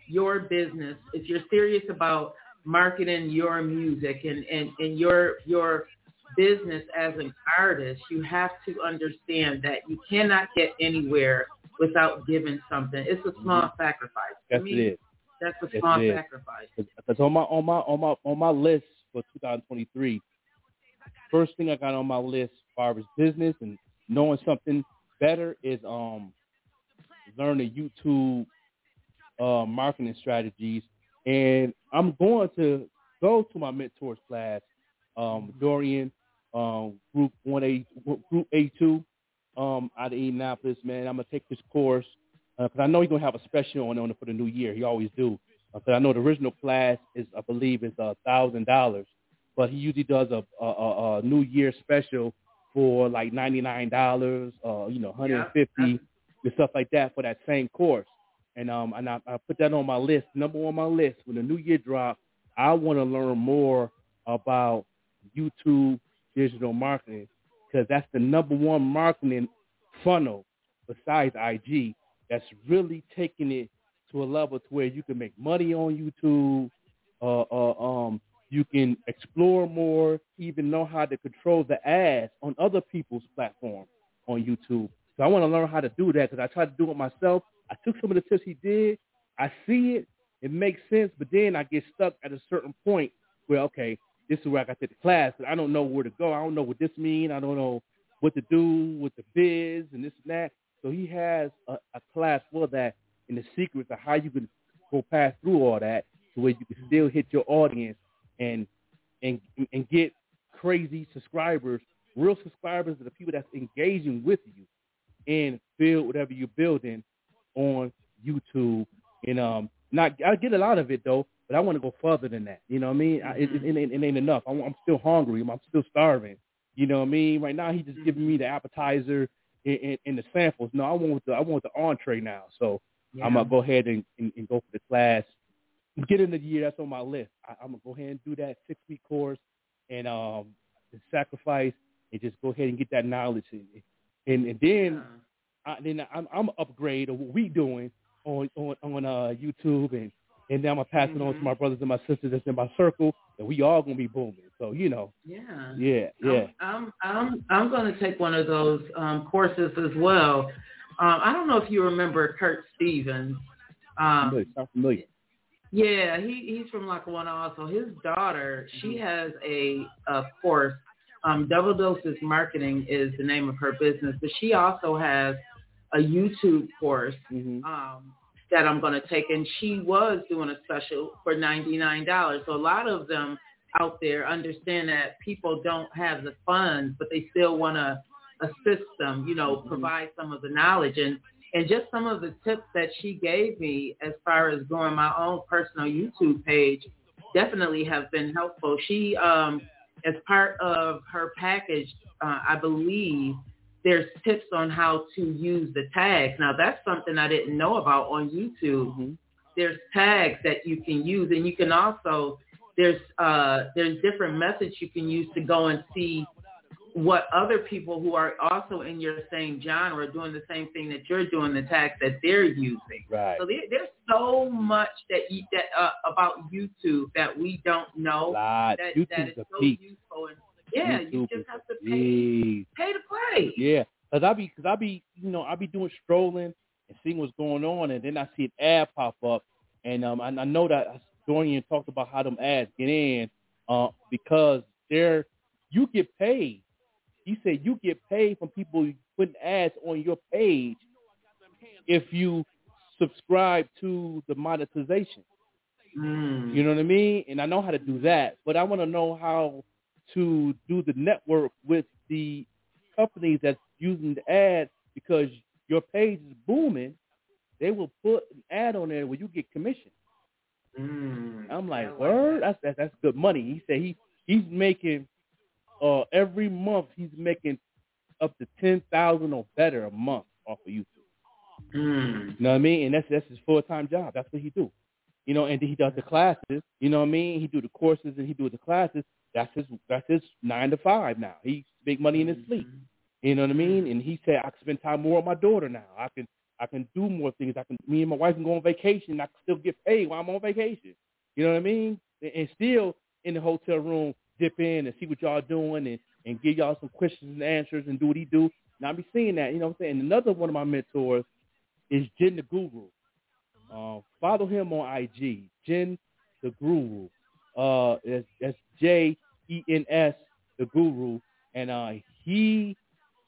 [SPEAKER 23] your business, if you're serious about marketing your music and, and, and your your business as an artist, you have to understand that you cannot get anywhere without giving something. It's a small sacrifice. To
[SPEAKER 4] Yes,
[SPEAKER 23] me,
[SPEAKER 4] it is.
[SPEAKER 23] That's a small sacrifice.
[SPEAKER 4] Because on my on my on my on my list for 2023, first thing I got on my list far as business and knowing something better is um learning YouTube uh, marketing strategies, and I'm going to go to my mentors class um, Dorian, um, Group One A, Group A Two, um, out of Indianapolis. Man, I'm gonna take this course because I know he's gonna have a special on on it for the new year. He always do. Because I know the original class is, I believe, is a thousand dollars, but he usually does a, a, a, a New Year special for like ninety nine dollars, uh, you know, hundred and fifty and stuff like that for that same course. And um, and I, I put that on my list, number one on my list. When the new year drops, I want to learn more about YouTube digital marketing because that's the number one marketing funnel besides IG that's really taking it to a level to where you can make money on YouTube. Uh, uh, um, you can explore more, even know how to control the ads on other people's platforms on YouTube. So I want to learn how to do that because I tried to do it myself. I took some of the tips he did. I see it. It makes sense, but then I get stuck at a certain point where, okay, this is where I got to the class, but I don't know where to go. I don't know what this means. I don't know what to do with the biz and this and that. So he has a, a class for that and the secrets of how you can go pass through all that to where you can still hit your audience and and and get crazy subscribers, real subscribers are the people that's engaging with you and build whatever you're building on YouTube. And um, not I get a lot of it though, but I want to go further than that. You know what I mean? I, it, it, ain't, it ain't enough. I'm, I'm still hungry. I'm still starving. You know what I mean? Right now, he's just giving me the appetizer and, and, and the samples. No, I want the I want the entree now. So
[SPEAKER 23] Yeah.
[SPEAKER 4] I'm gonna go ahead and, and, and go for the class. Get in the year. That's on my list. I, I'm gonna go ahead and do that six week course and um and sacrifice and just go ahead and get that knowledge in. And and then I, then I'm I'm upgrade of what we doing on on on uh YouTube and and now I'm gonna pass it on to my brothers and my sisters that's in my circle and we all gonna be booming. So you know,
[SPEAKER 23] Yeah.
[SPEAKER 4] yeah, yeah.
[SPEAKER 23] I'm I'm I'm going to take one of those um, courses as well. Um, I don't know if you remember Kurt Stevens. Um,
[SPEAKER 4] familiar, sound familiar.
[SPEAKER 23] yeah, he he's from Lackawanna also. His daughter, she has a, a course. Um, Double Doses Marketing is the name of her business, but she also has a YouTube course um, that I'm going to take, and she was doing a special for ninety nine dollars. So a lot of them out there understand that people don't have the funds, but they still want to assist them, you know, provide some of the knowledge and and just some of the tips that she gave me as far as growing my own personal YouTube page definitely have been helpful. She, um, as part of her package, uh, I believe there's tips on how to use the tags. Now that's something I didn't know about on YouTube. There's tags that you can use, and you can also there's uh, there's different methods you can use to go and see what other people who are also in your same genre doing the same thing that you're doing, the tags that they're using.
[SPEAKER 4] Right.
[SPEAKER 23] So there, there's so much that you, that uh, about YouTube that we don't know. That,
[SPEAKER 4] YouTube's
[SPEAKER 23] that is so useful. And, yeah, you just have to pay pay to play.
[SPEAKER 4] Yeah, cause I be, cause I be, you know, I be doing strolling and seeing what's going on, and then I see an ad pop up, and um, I, I know that Dorian talked about how them ads get in, uh, because they're, you get paid. He said you get paid from people putting ads on your page if you subscribe to the monetization.
[SPEAKER 23] Mm.
[SPEAKER 4] You know what I mean? And I know how to do that, but I want to know how to do the network with the companies that's using the ad because your page is booming. They will put an ad on there where you get commission.
[SPEAKER 23] Mm.
[SPEAKER 4] I'm like, word, that's, that's that's good money. He said he he's making uh every month he's making up to ten thousand or better a month off of YouTube.
[SPEAKER 23] Mm.
[SPEAKER 4] You know what I mean? And that's that's his full time job. That's what he do. You know, and he does the classes. You know what I mean? He do the courses and he do the classes. That's his that's his nine to five now. He make money in his sleep. You know what I mean? And he said I can spend time more with my daughter now. I can I can do more things. I can me and my wife can go on vacation. I can still get paid while I'm on vacation. You know what I mean? And, and still in the hotel room dip in and see what y'all doing and, and give y'all some questions and answers and do what he do. And I be seeing that, you know what I'm saying? Another one of my mentors is Jen the Guru. Uh, follow him on IG, Jen the Guru. Uh, that's, that's J E N S the Guru, and uh, he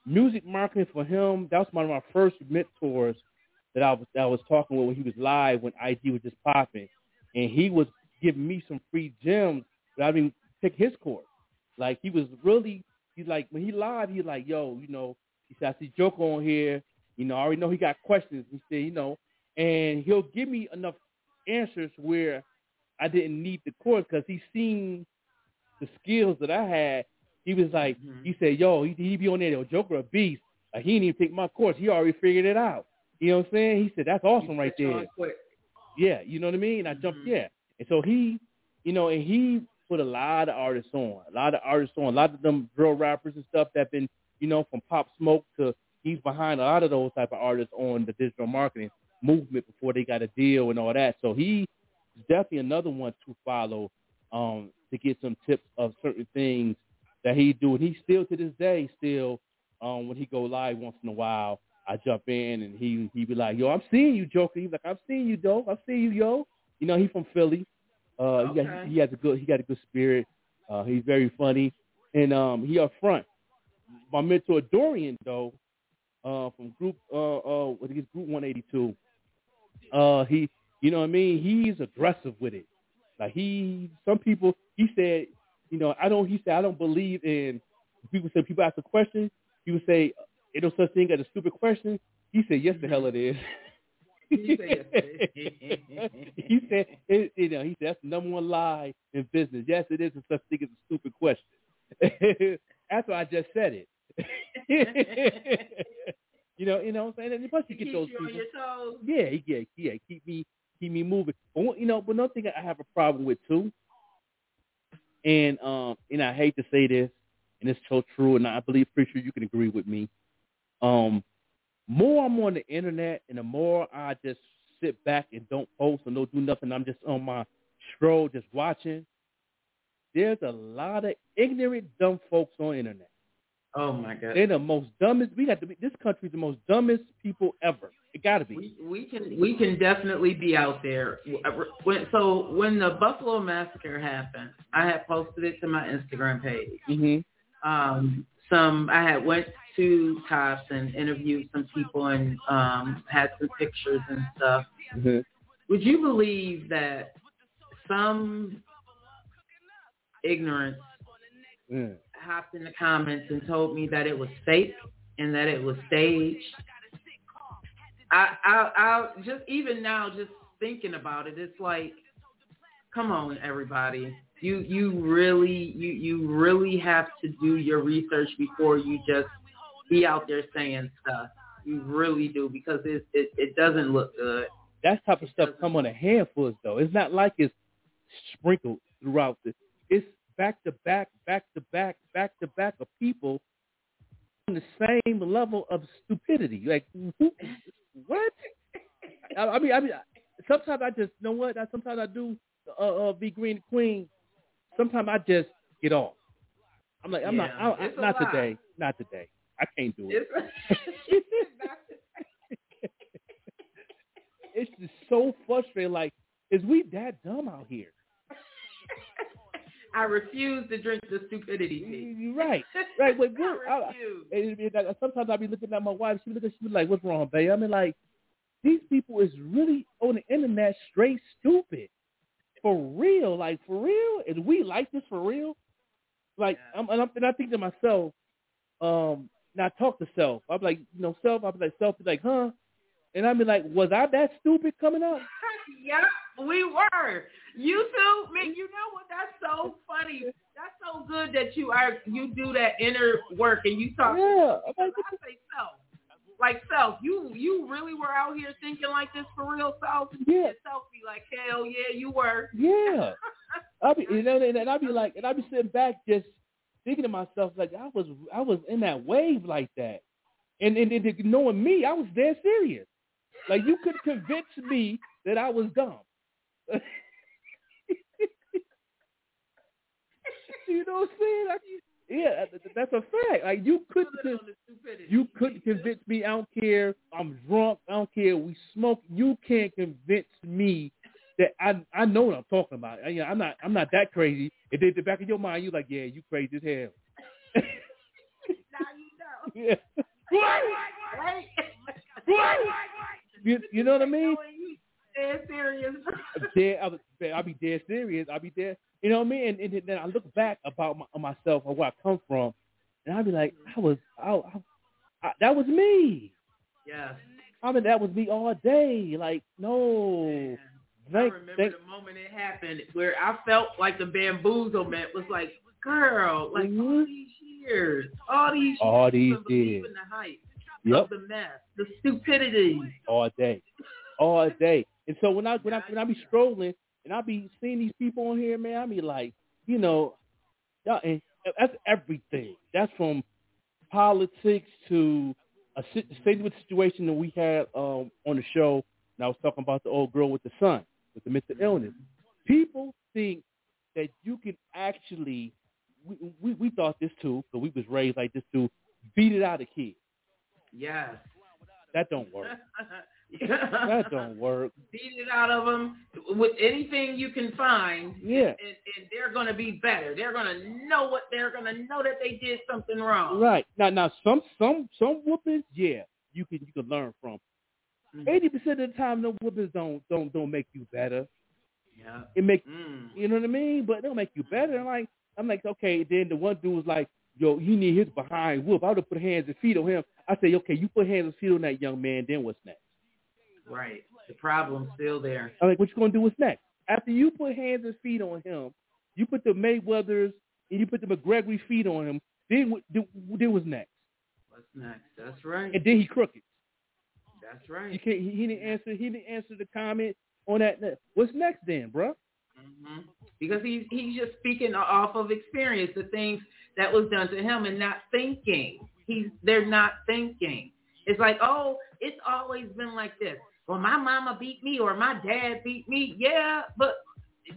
[SPEAKER 4] music marketing for him. That was one of my first mentors that I was that I was talking with when he was live when IG was just popping, and he was giving me some free gems that I didn't take his course. Like he was really, he's like when he live, he's like, yo, you know, he said I see Joker on here. You know, I already know he got questions. He said, you know, and he'll give me enough answers where I didn't need the course because he's seen the skills that I had. He was like, he said, yo, he, he be on there, yo, Joker a beast. Like, he didn't even take my course. He already figured it out. You know what I'm saying? He said, that's awesome right there. Yeah, you know what I mean? I jumped, yeah. And so he, you know, and he put a lot of artists on, a lot of artists on, a lot of them drill rappers and stuff that been, you know, from Pop Smoke to he's behind a lot of those type of artists on the digital marketing movement before they got a deal and all that. So he definitely another one to follow um, to get some tips of certain things that he do. And he still to this day still um, when he go live once in a while, I jump in and he he be like, "Yo, I'm seeing you, Joker." He's like, "I'm seeing you, dope. I'm seeing you, yo." You know, he from Philly. Uh, he, got, he has a good he got a good spirit. Uh, he's very funny, and um, he up front. My mentor Dorian though, uh, from group uh uh what is group 182. Uh, he you know what I mean. He's aggressive with it. Like he some people he said, you know, I don't. He said I don't believe in people say people ask a question. He would say, "Ain't no such thing as a stupid question." He said, "Yes, the hell it is." he said, it, you know, he said that's the number one lie in business. Yes, it is a such thing as a stupid question. that's why I just said it. you know, you know what I'm saying? And plus you get those people. Yeah, he- yeah, yeah, keep me keep me moving. But you know, but another thing I have a problem with too, and um, and I hate to say this, and it's so true, and I believe pretty sure you can agree with me. Um, more I'm on the internet, and the more I just sit back and don't post and don't do nothing, I'm just on my stroll, just watching. There's a lot of ignorant, dumb folks on the internet.
[SPEAKER 23] Oh my god.
[SPEAKER 4] They're the most dumbest. We got to be. This country's the most dumbest people ever. It got to be.
[SPEAKER 23] We, we can we can definitely be out there. When, so when the Buffalo massacre happened, I had posted it to my Instagram page.
[SPEAKER 4] Mm-hmm.
[SPEAKER 23] Um, some I had went to Tops and interviewed some people and um, had some pictures and stuff.
[SPEAKER 4] Mm-hmm.
[SPEAKER 23] Would you believe that some ignorance
[SPEAKER 4] Yeah.
[SPEAKER 23] hopped in the comments and told me that it was fake and that it was staged. I, I, I just even now, just thinking about it, it's like, come on, everybody. You, you really, you, you really have to do your research before you just be out there saying stuff. You really do because it, it, it doesn't look good.
[SPEAKER 4] That type of stuff come on a handfuls though. It's not like it's sprinkled throughout the. It's back to back, back to back, back to back of people the same level of stupidity. Like who, what? I, I mean, I mean, sometimes I just you know what. I, sometimes I do uh, uh, be green queen. Sometimes I just get off. I'm like, I'm
[SPEAKER 23] Yeah,
[SPEAKER 4] not. I,
[SPEAKER 23] it's
[SPEAKER 4] not
[SPEAKER 23] lot.
[SPEAKER 4] today. Not today. I can't do it.
[SPEAKER 23] It's,
[SPEAKER 4] it's just so frustrating. Like, is we that dumb out here?
[SPEAKER 23] I refuse to drink the stupidity tea.
[SPEAKER 4] You're right, right. Good.
[SPEAKER 23] I
[SPEAKER 4] I, and, and, and sometimes I be looking at my wife. She be looking. She be like, "What's wrong, babe?" I mean, like, these people is really on the internet straight stupid, for real. Like for real. and we like this for real? Like, I'm, and, I'm, and I think to myself, um, now I talk to self. I'm like, you know, self. I'm like, self. Be like, huh? And I be like, was I that stupid coming up?
[SPEAKER 23] Yeah, we were. You too, man. You know what? That's so funny. That's so good that you are you do that inner work and you talk.
[SPEAKER 4] Yeah,
[SPEAKER 23] I say self, like self. You you really were out here thinking like this for real, self.
[SPEAKER 4] Yeah.
[SPEAKER 23] Self be like, hell yeah, you were.
[SPEAKER 4] Yeah. I be you know, and I'd be like, and I'd be sitting back just thinking to myself like I was I was in that wave like that, and and, and knowing me, I was dead serious. Like you could convince me that I was dumb. you know what I'm saying? Like, yeah, that's a fact. Like you couldn't you couldn't convince me. I don't care. I'm drunk. I don't care. We smoke. You can't convince me that I I know what I'm talking about. I, I'm not I'm not that crazy. And then at the back of your mind, you're like, yeah, you crazy as hell. yeah.
[SPEAKER 23] Right.
[SPEAKER 4] You, you know what I mean?
[SPEAKER 23] Dead serious.
[SPEAKER 4] dead, I was, I'll be dead serious. I'll be dead. You know what I mean? And, and then I look back about my, myself or where I come from, and I'll be like, mm-hmm. I was, I, I, I, that was me.
[SPEAKER 23] Yeah.
[SPEAKER 4] I mean, that was me all day. Like, no.
[SPEAKER 23] I
[SPEAKER 4] Thank,
[SPEAKER 23] remember
[SPEAKER 4] thank,
[SPEAKER 23] the moment it happened where I felt like the bamboozlement was like, girl, like all mm-hmm. these years, all these years All these
[SPEAKER 4] years.
[SPEAKER 23] the hype,
[SPEAKER 4] Yep.
[SPEAKER 23] of the mess, the stupidity.
[SPEAKER 4] all day, all day. And so when I when I when I be strolling and I be seeing these people on here, man, I be like, you know, y'all, and that's everything. That's from politics to a same with the situation that we had um, on the show. And I was talking about the old girl with the son with the mental illness. People think that you can actually. We, we, we thought this too, but we was raised like this too. Beat it out of kids.
[SPEAKER 23] Yes.
[SPEAKER 4] That don't work. That don't work.
[SPEAKER 23] Beat it out of them with anything you can find.
[SPEAKER 4] Yeah.
[SPEAKER 23] And, and they're going to be better. They're going to know what they're going to know that they did something wrong.
[SPEAKER 4] Right now, now some some some whoopings, yeah, you can you can learn from.
[SPEAKER 23] Mm-hmm.
[SPEAKER 4] Eighty percent of the time, no whoopings don't don't don't make you better.
[SPEAKER 23] Yeah.
[SPEAKER 4] It make
[SPEAKER 23] Mm.
[SPEAKER 4] you know what I mean, but they'll make you better. I'm like I'm like okay. Then the one dude was like, yo, he need his behind whoop. I would have put hands and feet on him. I say, okay, you put hands and feet on that young man. Then what's next?
[SPEAKER 23] Right. The problem's still there.
[SPEAKER 4] I'm like, what you gonna do? with next? After you put hands and feet on him, you put the Mayweathers and you put the McGregory feet on him. Then what? Then, what's next?
[SPEAKER 23] What's next? That's right.
[SPEAKER 4] And then he crooked.
[SPEAKER 23] That's right.
[SPEAKER 4] You can't. He, he didn't answer. He didn't answer the comment on that. What's next then, bro?
[SPEAKER 23] hmm Because he's he's just speaking off of experience, the things that was done to him, and not thinking. He's they're not thinking. It's like, oh, it's always been like this. Well, my mama beat me or my dad beat me. Yeah, but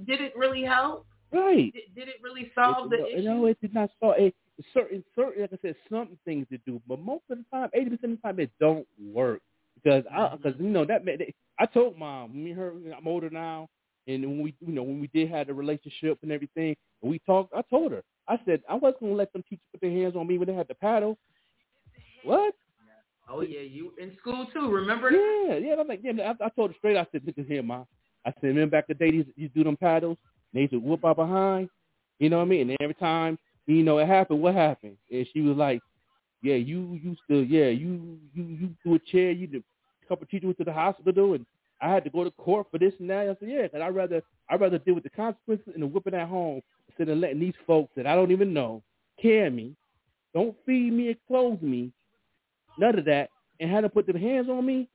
[SPEAKER 23] did it really help?
[SPEAKER 4] Right.
[SPEAKER 23] Did, did it really solve the
[SPEAKER 4] You
[SPEAKER 23] issue?
[SPEAKER 4] know, it did not solve it. Certain, certain, like I said, some things to do, but most of the time, eighty percent of the time, it don't work because I, mm-hmm. because you know that I told mom, me and her, I'm older now, and when we, you know, when we did have the relationship and everything, and we talked, I told her, I said I wasn't gonna let them teachers put their hands on me when they had the paddle. What?
[SPEAKER 23] Oh yeah, you in school too. Remember?
[SPEAKER 4] Yeah, yeah. I'm like, yeah. I, I told her straight. I said, look at here, ma. I said, remember back the day these you do them paddles, and they used to whoop out behind. You know what I mean? And every time, you know, it happened. What happened? And she was like, yeah, you used to, yeah, you you you threw a chair. You did, a couple teachers to the hospital, and I had to go to court for this and that. I said, yeah, because I rather I rather deal with the consequences and the whipping at home instead of letting these folks that I don't even know care me, don't feed me and clothe me, none of that, and had to put their hands on me.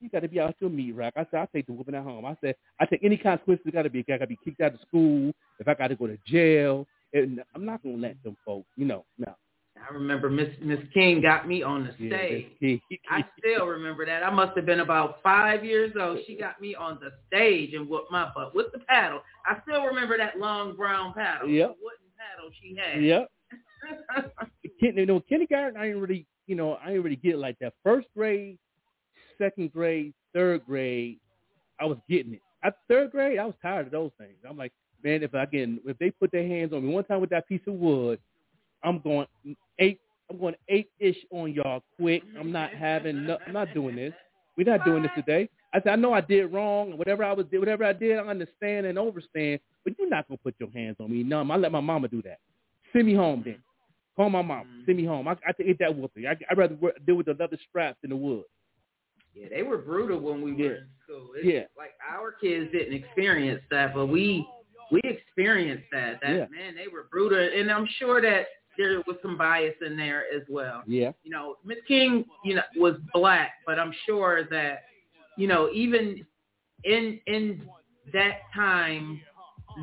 [SPEAKER 4] You got to be out your meat rack. I said, I take the whooping at home. I said, I take any consequences. Got to be, got to be kicked out of school. If I got to go to jail, and I'm not gonna let them folks, you know, no.
[SPEAKER 23] I remember Miss Miss King got me on the stage. Yeah. I still remember that. I must have been about five years old. She got me on the stage and whooped my butt with the paddle. I still remember that long brown paddle.
[SPEAKER 4] Yep.
[SPEAKER 23] The wooden paddle she had.
[SPEAKER 4] Yep. Kin- you know, kindergarten, I didn't really, you know, I didn't really get like that. First grade, second grade, third grade, I was getting it. At third grade, I was tired of those things. I'm like, man, if I can, if they put their hands on me one time with that piece of wood, I'm going eight. I'm going eight ish on y'all quick. I'm not having. No, I'm not doing this. We're not doing this today. I said, I know I did wrong. Whatever I was, whatever I did, I understand and overstand. But you're not gonna put your hands on me. No, I let my mama do that. Send me home then. Call my mom. Send me mm-hmm. home. I, I eat that whooping. I, I'd rather work, deal with the leather straps than the wood.
[SPEAKER 23] Yeah, they were brutal when we were in school. It's
[SPEAKER 4] Yeah.
[SPEAKER 23] Like our kids didn't experience that, but we we experienced that. That
[SPEAKER 4] Yeah.
[SPEAKER 23] man, they were brutal, and I'm sure that there was some bias in there as well.
[SPEAKER 4] Yeah.
[SPEAKER 23] You know, Miss King, you know, was black, but I'm sure that, you know, even in in that time,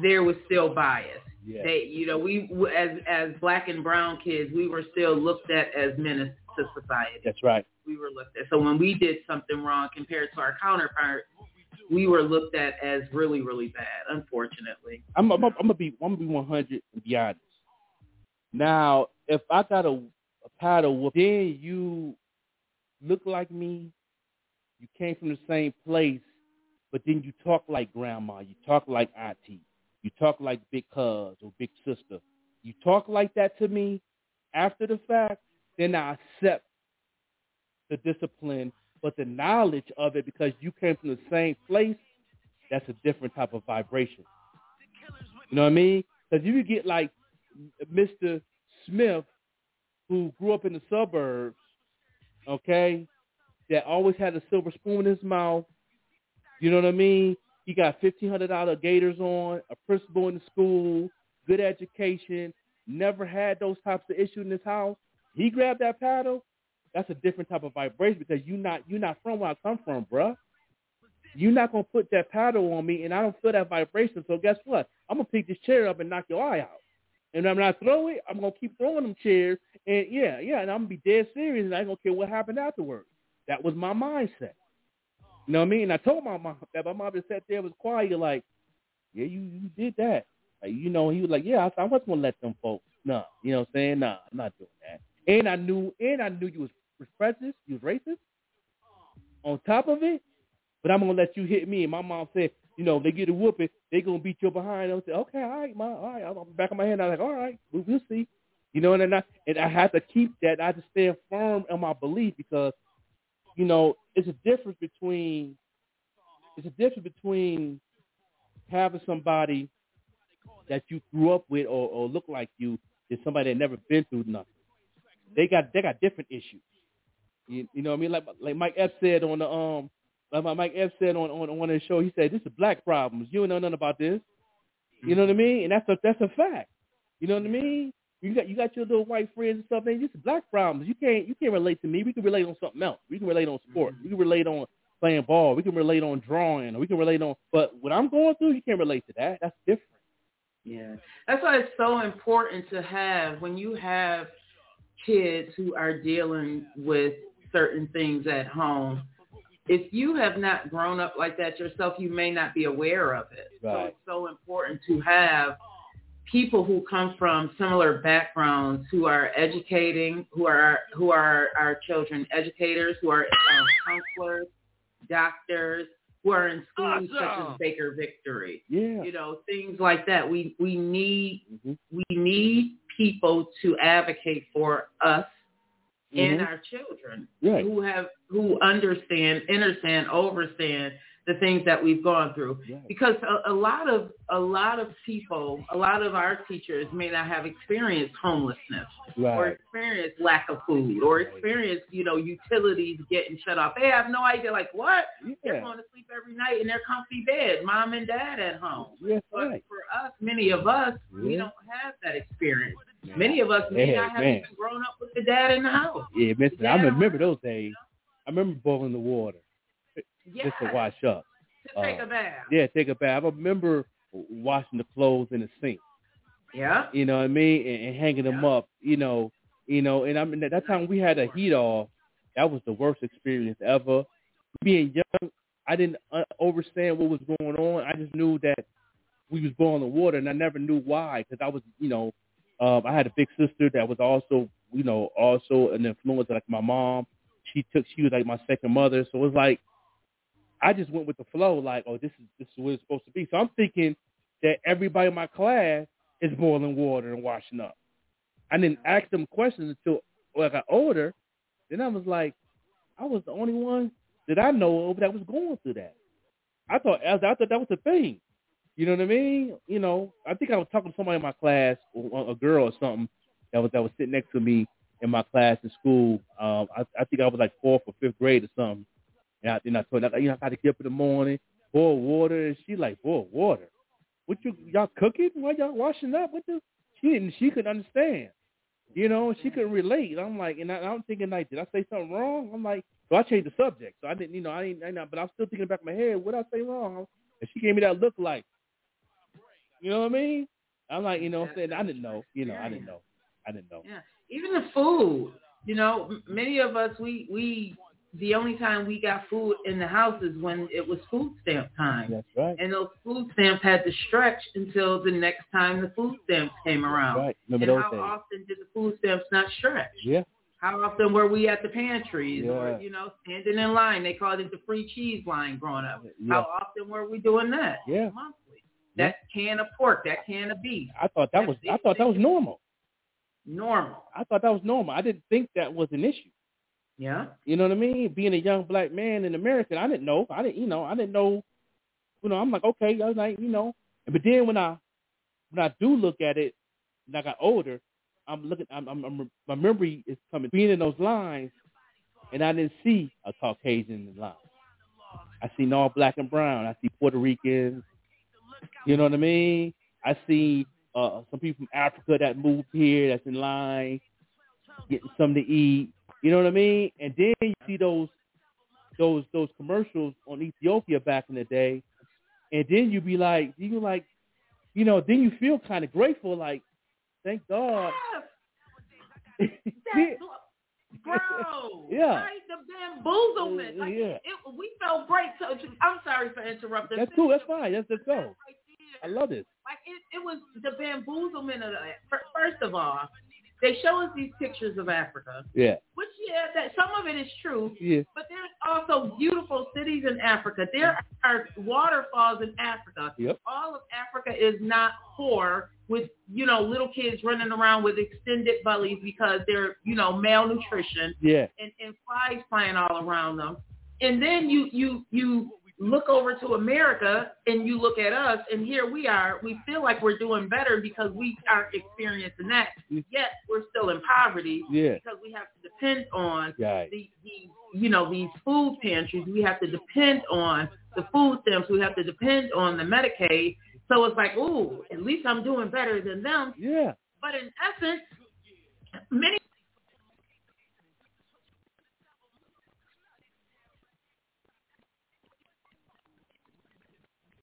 [SPEAKER 23] there was still bias.
[SPEAKER 4] Yeah.
[SPEAKER 23] They, you know, we as as black and brown kids, we were still looked at as menace to society
[SPEAKER 4] That's right.
[SPEAKER 23] we were looked at. So when we did something wrong compared to our counterpart, we were looked at as really, really bad, unfortunately.
[SPEAKER 4] I'm, I'm, I'm gonna be I'm gonna be 100 and be honest. Now, if I got a, a paddle whoop, then you look like me, you came from the same place, but then you talk like grandma, you talk like auntie, you talk like big cuz or big sister. You talk like that to me after the fact, then I accept the discipline, but the knowledge of it because you came from the same place, that's a different type of vibration. You know what I mean? Because you get like Mr. Smith, who grew up in the suburbs, okay, that always had a silver spoon in his mouth. You know what I mean? He got fifteen hundred dollar gators on, a principal in the school, good education, never had those types of issues in his house. He grabbed that paddle. That's a different type of vibration because you not you not from where I come from, bruh. You're not gonna put that paddle on me, and I don't feel that vibration. So guess what? I'm gonna pick this chair up and knock your eye out. And when I throw it, I'm gonna keep throwing them chairs. And yeah, yeah, and I'm gonna be dead serious, and I gonna care what happened afterwards. That was my mindset. You know what I mean? I told my mom that my mom just sat there was quiet, like, yeah, you you did that. Like, you know, he was like, yeah, I, I wasn't gonna let them folks. No, you know what I'm saying? Nah, I'm not doing that. And I knew, and I knew you was prejudiced, you was racist. On top of it, but I'm gonna let you hit me. And my mom said, you know, they get a whooping, they gonna beat your behind. I said, okay, all right, mom, all right. I'm back of my head. I was like, all right, we, we'll see. You know, and I and I have to keep that. I just stand firm in my belief because, you know, it's a difference between it's a difference between having somebody that you grew up with or, or look like you than somebody that never been through nothing. They got they got different issues. You, you know what I mean? Like like Mike Epps said on the um like Mike Epps said on, on on one of the show, he said, This is black problems. You don't know nothing about this. You know what I mean? And that's a that's a fact. You know what I mean? You got you got your little white friends and stuff, man. This is black problems. You can't you can't relate to me. We can relate on something else. We can relate on sport. Mm-hmm. We can relate on playing ball. We can relate on drawing. Or we can relate on but what I'm going through, you can't relate to that. That's different.
[SPEAKER 23] Yeah. That's why it's so important to have when you have kids who are dealing with certain things at home. If you have not grown up like that yourself, you may not be aware of it. So it's so important to have people who come from similar backgrounds who are educating, who are who are our children educators, who are um, counselors, doctors, who are in schools such as Baker Victory.
[SPEAKER 4] Yeah.
[SPEAKER 23] You know, things like that. We we need
[SPEAKER 4] Mm-hmm.
[SPEAKER 23] we need people to advocate for us and
[SPEAKER 4] Mhm.
[SPEAKER 23] our children
[SPEAKER 4] Right.
[SPEAKER 23] who have who understand, understand, overstand the things that we've gone through. Because a, a lot of a lot of people, a lot of our teachers may not have experienced homelessness or
[SPEAKER 4] Right.
[SPEAKER 23] experienced lack of food or experienced, you know, utilities getting shut off. They have no idea like what?
[SPEAKER 4] yeah.
[SPEAKER 23] They're going to sleep every night in their comfy bed, mom and dad at home.
[SPEAKER 4] Yes,
[SPEAKER 23] But
[SPEAKER 4] right.
[SPEAKER 23] for us, many of us, we don't have that experience. Many of us may not have
[SPEAKER 4] man.
[SPEAKER 23] even grown up with the dad in the house.
[SPEAKER 4] Yeah, listen, I remember those days. I remember boiling the water just to wash up.
[SPEAKER 23] To take
[SPEAKER 4] Uh,
[SPEAKER 23] a bath.
[SPEAKER 4] Yeah, take a bath. I remember washing the clothes in the sink.
[SPEAKER 23] Yeah.
[SPEAKER 4] You know what I mean, and, and hanging them up. You know, you know, and I mean at that time we had a heat off. That was the worst experience ever. Being young, I didn't uh, understand what was going on. I just knew that we was boiling the water, and I never knew why because I was, you know, um, I had a big sister that was also, you know, also an influence like my mom. She took, she was like my second mother, so it was like I just went with the flow, like, oh, this is this is what it's supposed to be. So I'm thinking that everybody in my class is boiling water and washing up. I didn't ask them questions until I got older. Then I was like, I was the only one that I know of that was going through that. I thought as I thought that was the thing. You know what I mean? You know, I think I was talking to somebody in my class, or a girl or something that was that was sitting next to me in my class in school. Um, I, I think I was like fourth or fifth grade or something. And I, and I told her, you know, I got to get up in the morning, boil water, and she like boil water. What you y'all cooking? Why y'all washing up? What the? She didn't. She couldn't understand. You know, she couldn't relate. I'm like, and I, I'm thinking like, did I say something wrong? I'm like, so I changed the subject. So I didn't, you know, I didn't, I didn't but I'm still thinking back in my head, what did I say wrong? And she gave me that look like, you know what I mean? I'm like, you know, what I'm saying I didn't know. You know, I didn't know. I didn't know.
[SPEAKER 23] Yeah. Even the food. You know, many of us we we the only time we got food in the house is when it was food stamp time.
[SPEAKER 4] That's right.
[SPEAKER 23] And those food stamps had to stretch until the next time the food stamps came around.
[SPEAKER 4] Right. Remember
[SPEAKER 23] and how
[SPEAKER 4] days.
[SPEAKER 23] often did the food stamps not stretch?
[SPEAKER 4] Yeah.
[SPEAKER 23] How often were we at the pantries or, you know, standing in line? They called it the free cheese line growing up.
[SPEAKER 4] Yeah.
[SPEAKER 23] How often were we doing that?
[SPEAKER 4] Yeah.
[SPEAKER 23] Monthly. That can of pork, that can of beef.
[SPEAKER 4] I thought that was I thought that was normal.
[SPEAKER 23] Normal.
[SPEAKER 4] I thought that was normal. I didn't think that was an issue.
[SPEAKER 23] Yeah.
[SPEAKER 4] You know what I mean? Being a young black man in America, I didn't know. I didn't, you know, I didn't know. You know, I'm like, okay, I was like, you know. But then when I when I do look at it, when I got older, I'm looking. I'm, I'm, I'm my memory is coming being in those lines, and I didn't see a Caucasian in line. I seen all black and brown. I see Puerto Ricans. You know what I mean? I see uh, some people from Africa that moved here that's in line, getting something to eat. You know what I mean? And then you see those those those commercials on Ethiopia back in the day, and then you be like, you like, you know, then you feel kind of grateful, like, thank God.
[SPEAKER 23] That's, bro,
[SPEAKER 4] Yeah.
[SPEAKER 23] right? The bamboozlement. Like,
[SPEAKER 4] Yeah.
[SPEAKER 23] it, we felt great. So, I'm sorry for interrupting.
[SPEAKER 4] That's cool. That's fine. That's just go. I love this.
[SPEAKER 23] Like it, it was the bamboozlement of that. First of all, they show us these pictures of Africa,
[SPEAKER 4] Yeah.
[SPEAKER 23] which yeah, that some of it is true.
[SPEAKER 4] Yeah.
[SPEAKER 23] But there's also beautiful cities in Africa. There are waterfalls in Africa.
[SPEAKER 4] Yep.
[SPEAKER 23] All of Africa is not poor with, you know, little kids running around with extended bellies because they're, you know, malnutrition
[SPEAKER 4] Yeah.
[SPEAKER 23] and, and flies flying all around them. And then you you you look over to America and you look at us and here we are. We feel like we're doing better because we are experiencing that. Mm-hmm. Yet we're still in poverty
[SPEAKER 4] Yeah.
[SPEAKER 23] because we have to depend on
[SPEAKER 4] Right.
[SPEAKER 23] the, the you know these food pantries. We have to depend on the food stamps. We have to depend on the Medicaid. So it's like, ooh, at least I'm doing better than them.
[SPEAKER 4] Yeah.
[SPEAKER 23] But in essence, many